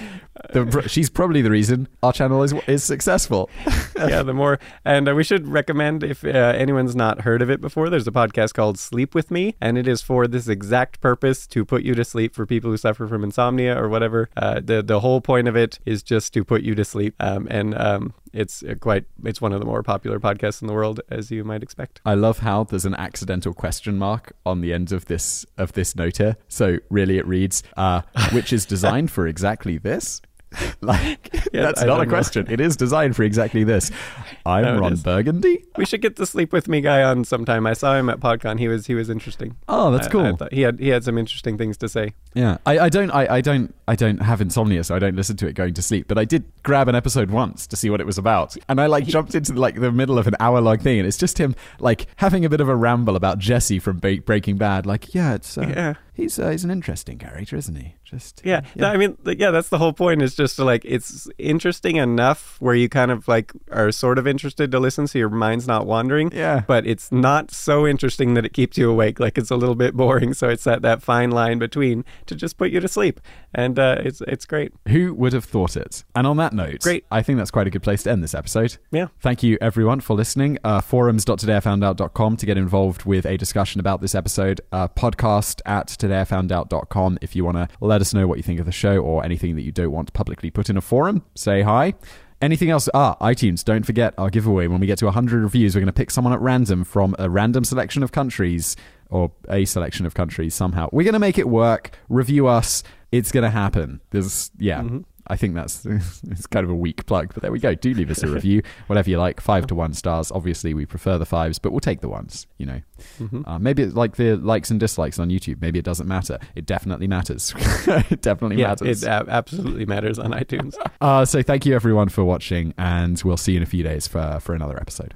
The, she's probably the reason our channel is is successful. yeah, the more, and uh, we should recommend if uh, anyone's not heard of it before. There's a podcast called Sleep with Me, and it is for this exact purpose to put you to sleep for people who suffer from insomnia or whatever. Uh, the the whole point of it is just to put you to sleep, um, and um, it's uh, quite it's one of the more popular podcasts in the world, as you might expect. I love how there's an accidental question mark on the end of this of this note here. So really, it reads, uh, "Which is designed for exactly this." like Yeah, that's I not a don't know. question. It is designed for exactly this. I'm No, Ron. Burgundy. We should get the Sleep with Me guy on sometime. I saw him at PodCon. He was he was interesting. Oh, that's cool. I thought he had he had some interesting things to say. Yeah, I, I don't, I, I don't, I don't have insomnia, so I don't listen to it going to sleep. But I did grab an episode once to see what it was about, and I like jumped into like the middle of an hour long thing, and it's just him like having a bit of a ramble about Jesse from Breaking Bad. Like, yeah, it's uh, Yeah. He's uh, he's an interesting character, isn't he? Just Yeah. No, I mean, yeah, that's the whole point. Is just to like it's interesting enough where you kind of like are sort of interested to listen, so your mind's not wandering. Yeah. But it's not so interesting that it keeps you awake. Like it's a little bit boring. So it's that that fine line between to just put you to sleep, and uh, it's it's great. Who would have thought it? And on that note, Great. I think that's quite a good place to end this episode. Yeah. Thank you, everyone, for listening. Uh, forums.todayifoundout.com to get involved with a discussion about this episode. Uh, podcast at todayifoundout.com if you want to let us know what you think of the show or anything that you don't want publicly put in a forum. Say hi. Anything else? Ah, iTunes. Don't forget our giveaway. When we get to 100 reviews, we're going to pick someone at random from a random selection of countries or a selection of countries somehow. We're going to make it work. Review us. It's going to happen. There's, yeah. Mm-hmm. I think that's it's kind of a weak plug, but there we go. Do leave us a review, whatever you like. Five to one stars. Obviously, we prefer the fives, but we'll take the ones. You know, Mm-hmm. uh, maybe it's like the likes and dislikes on YouTube. Maybe it doesn't matter. It definitely matters. it definitely Yeah, matters. it absolutely matters on iTunes. Uh, so thank you everyone for watching, and we'll see you in a few days for for another episode.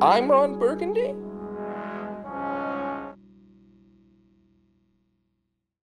I'm Ron Burgundy.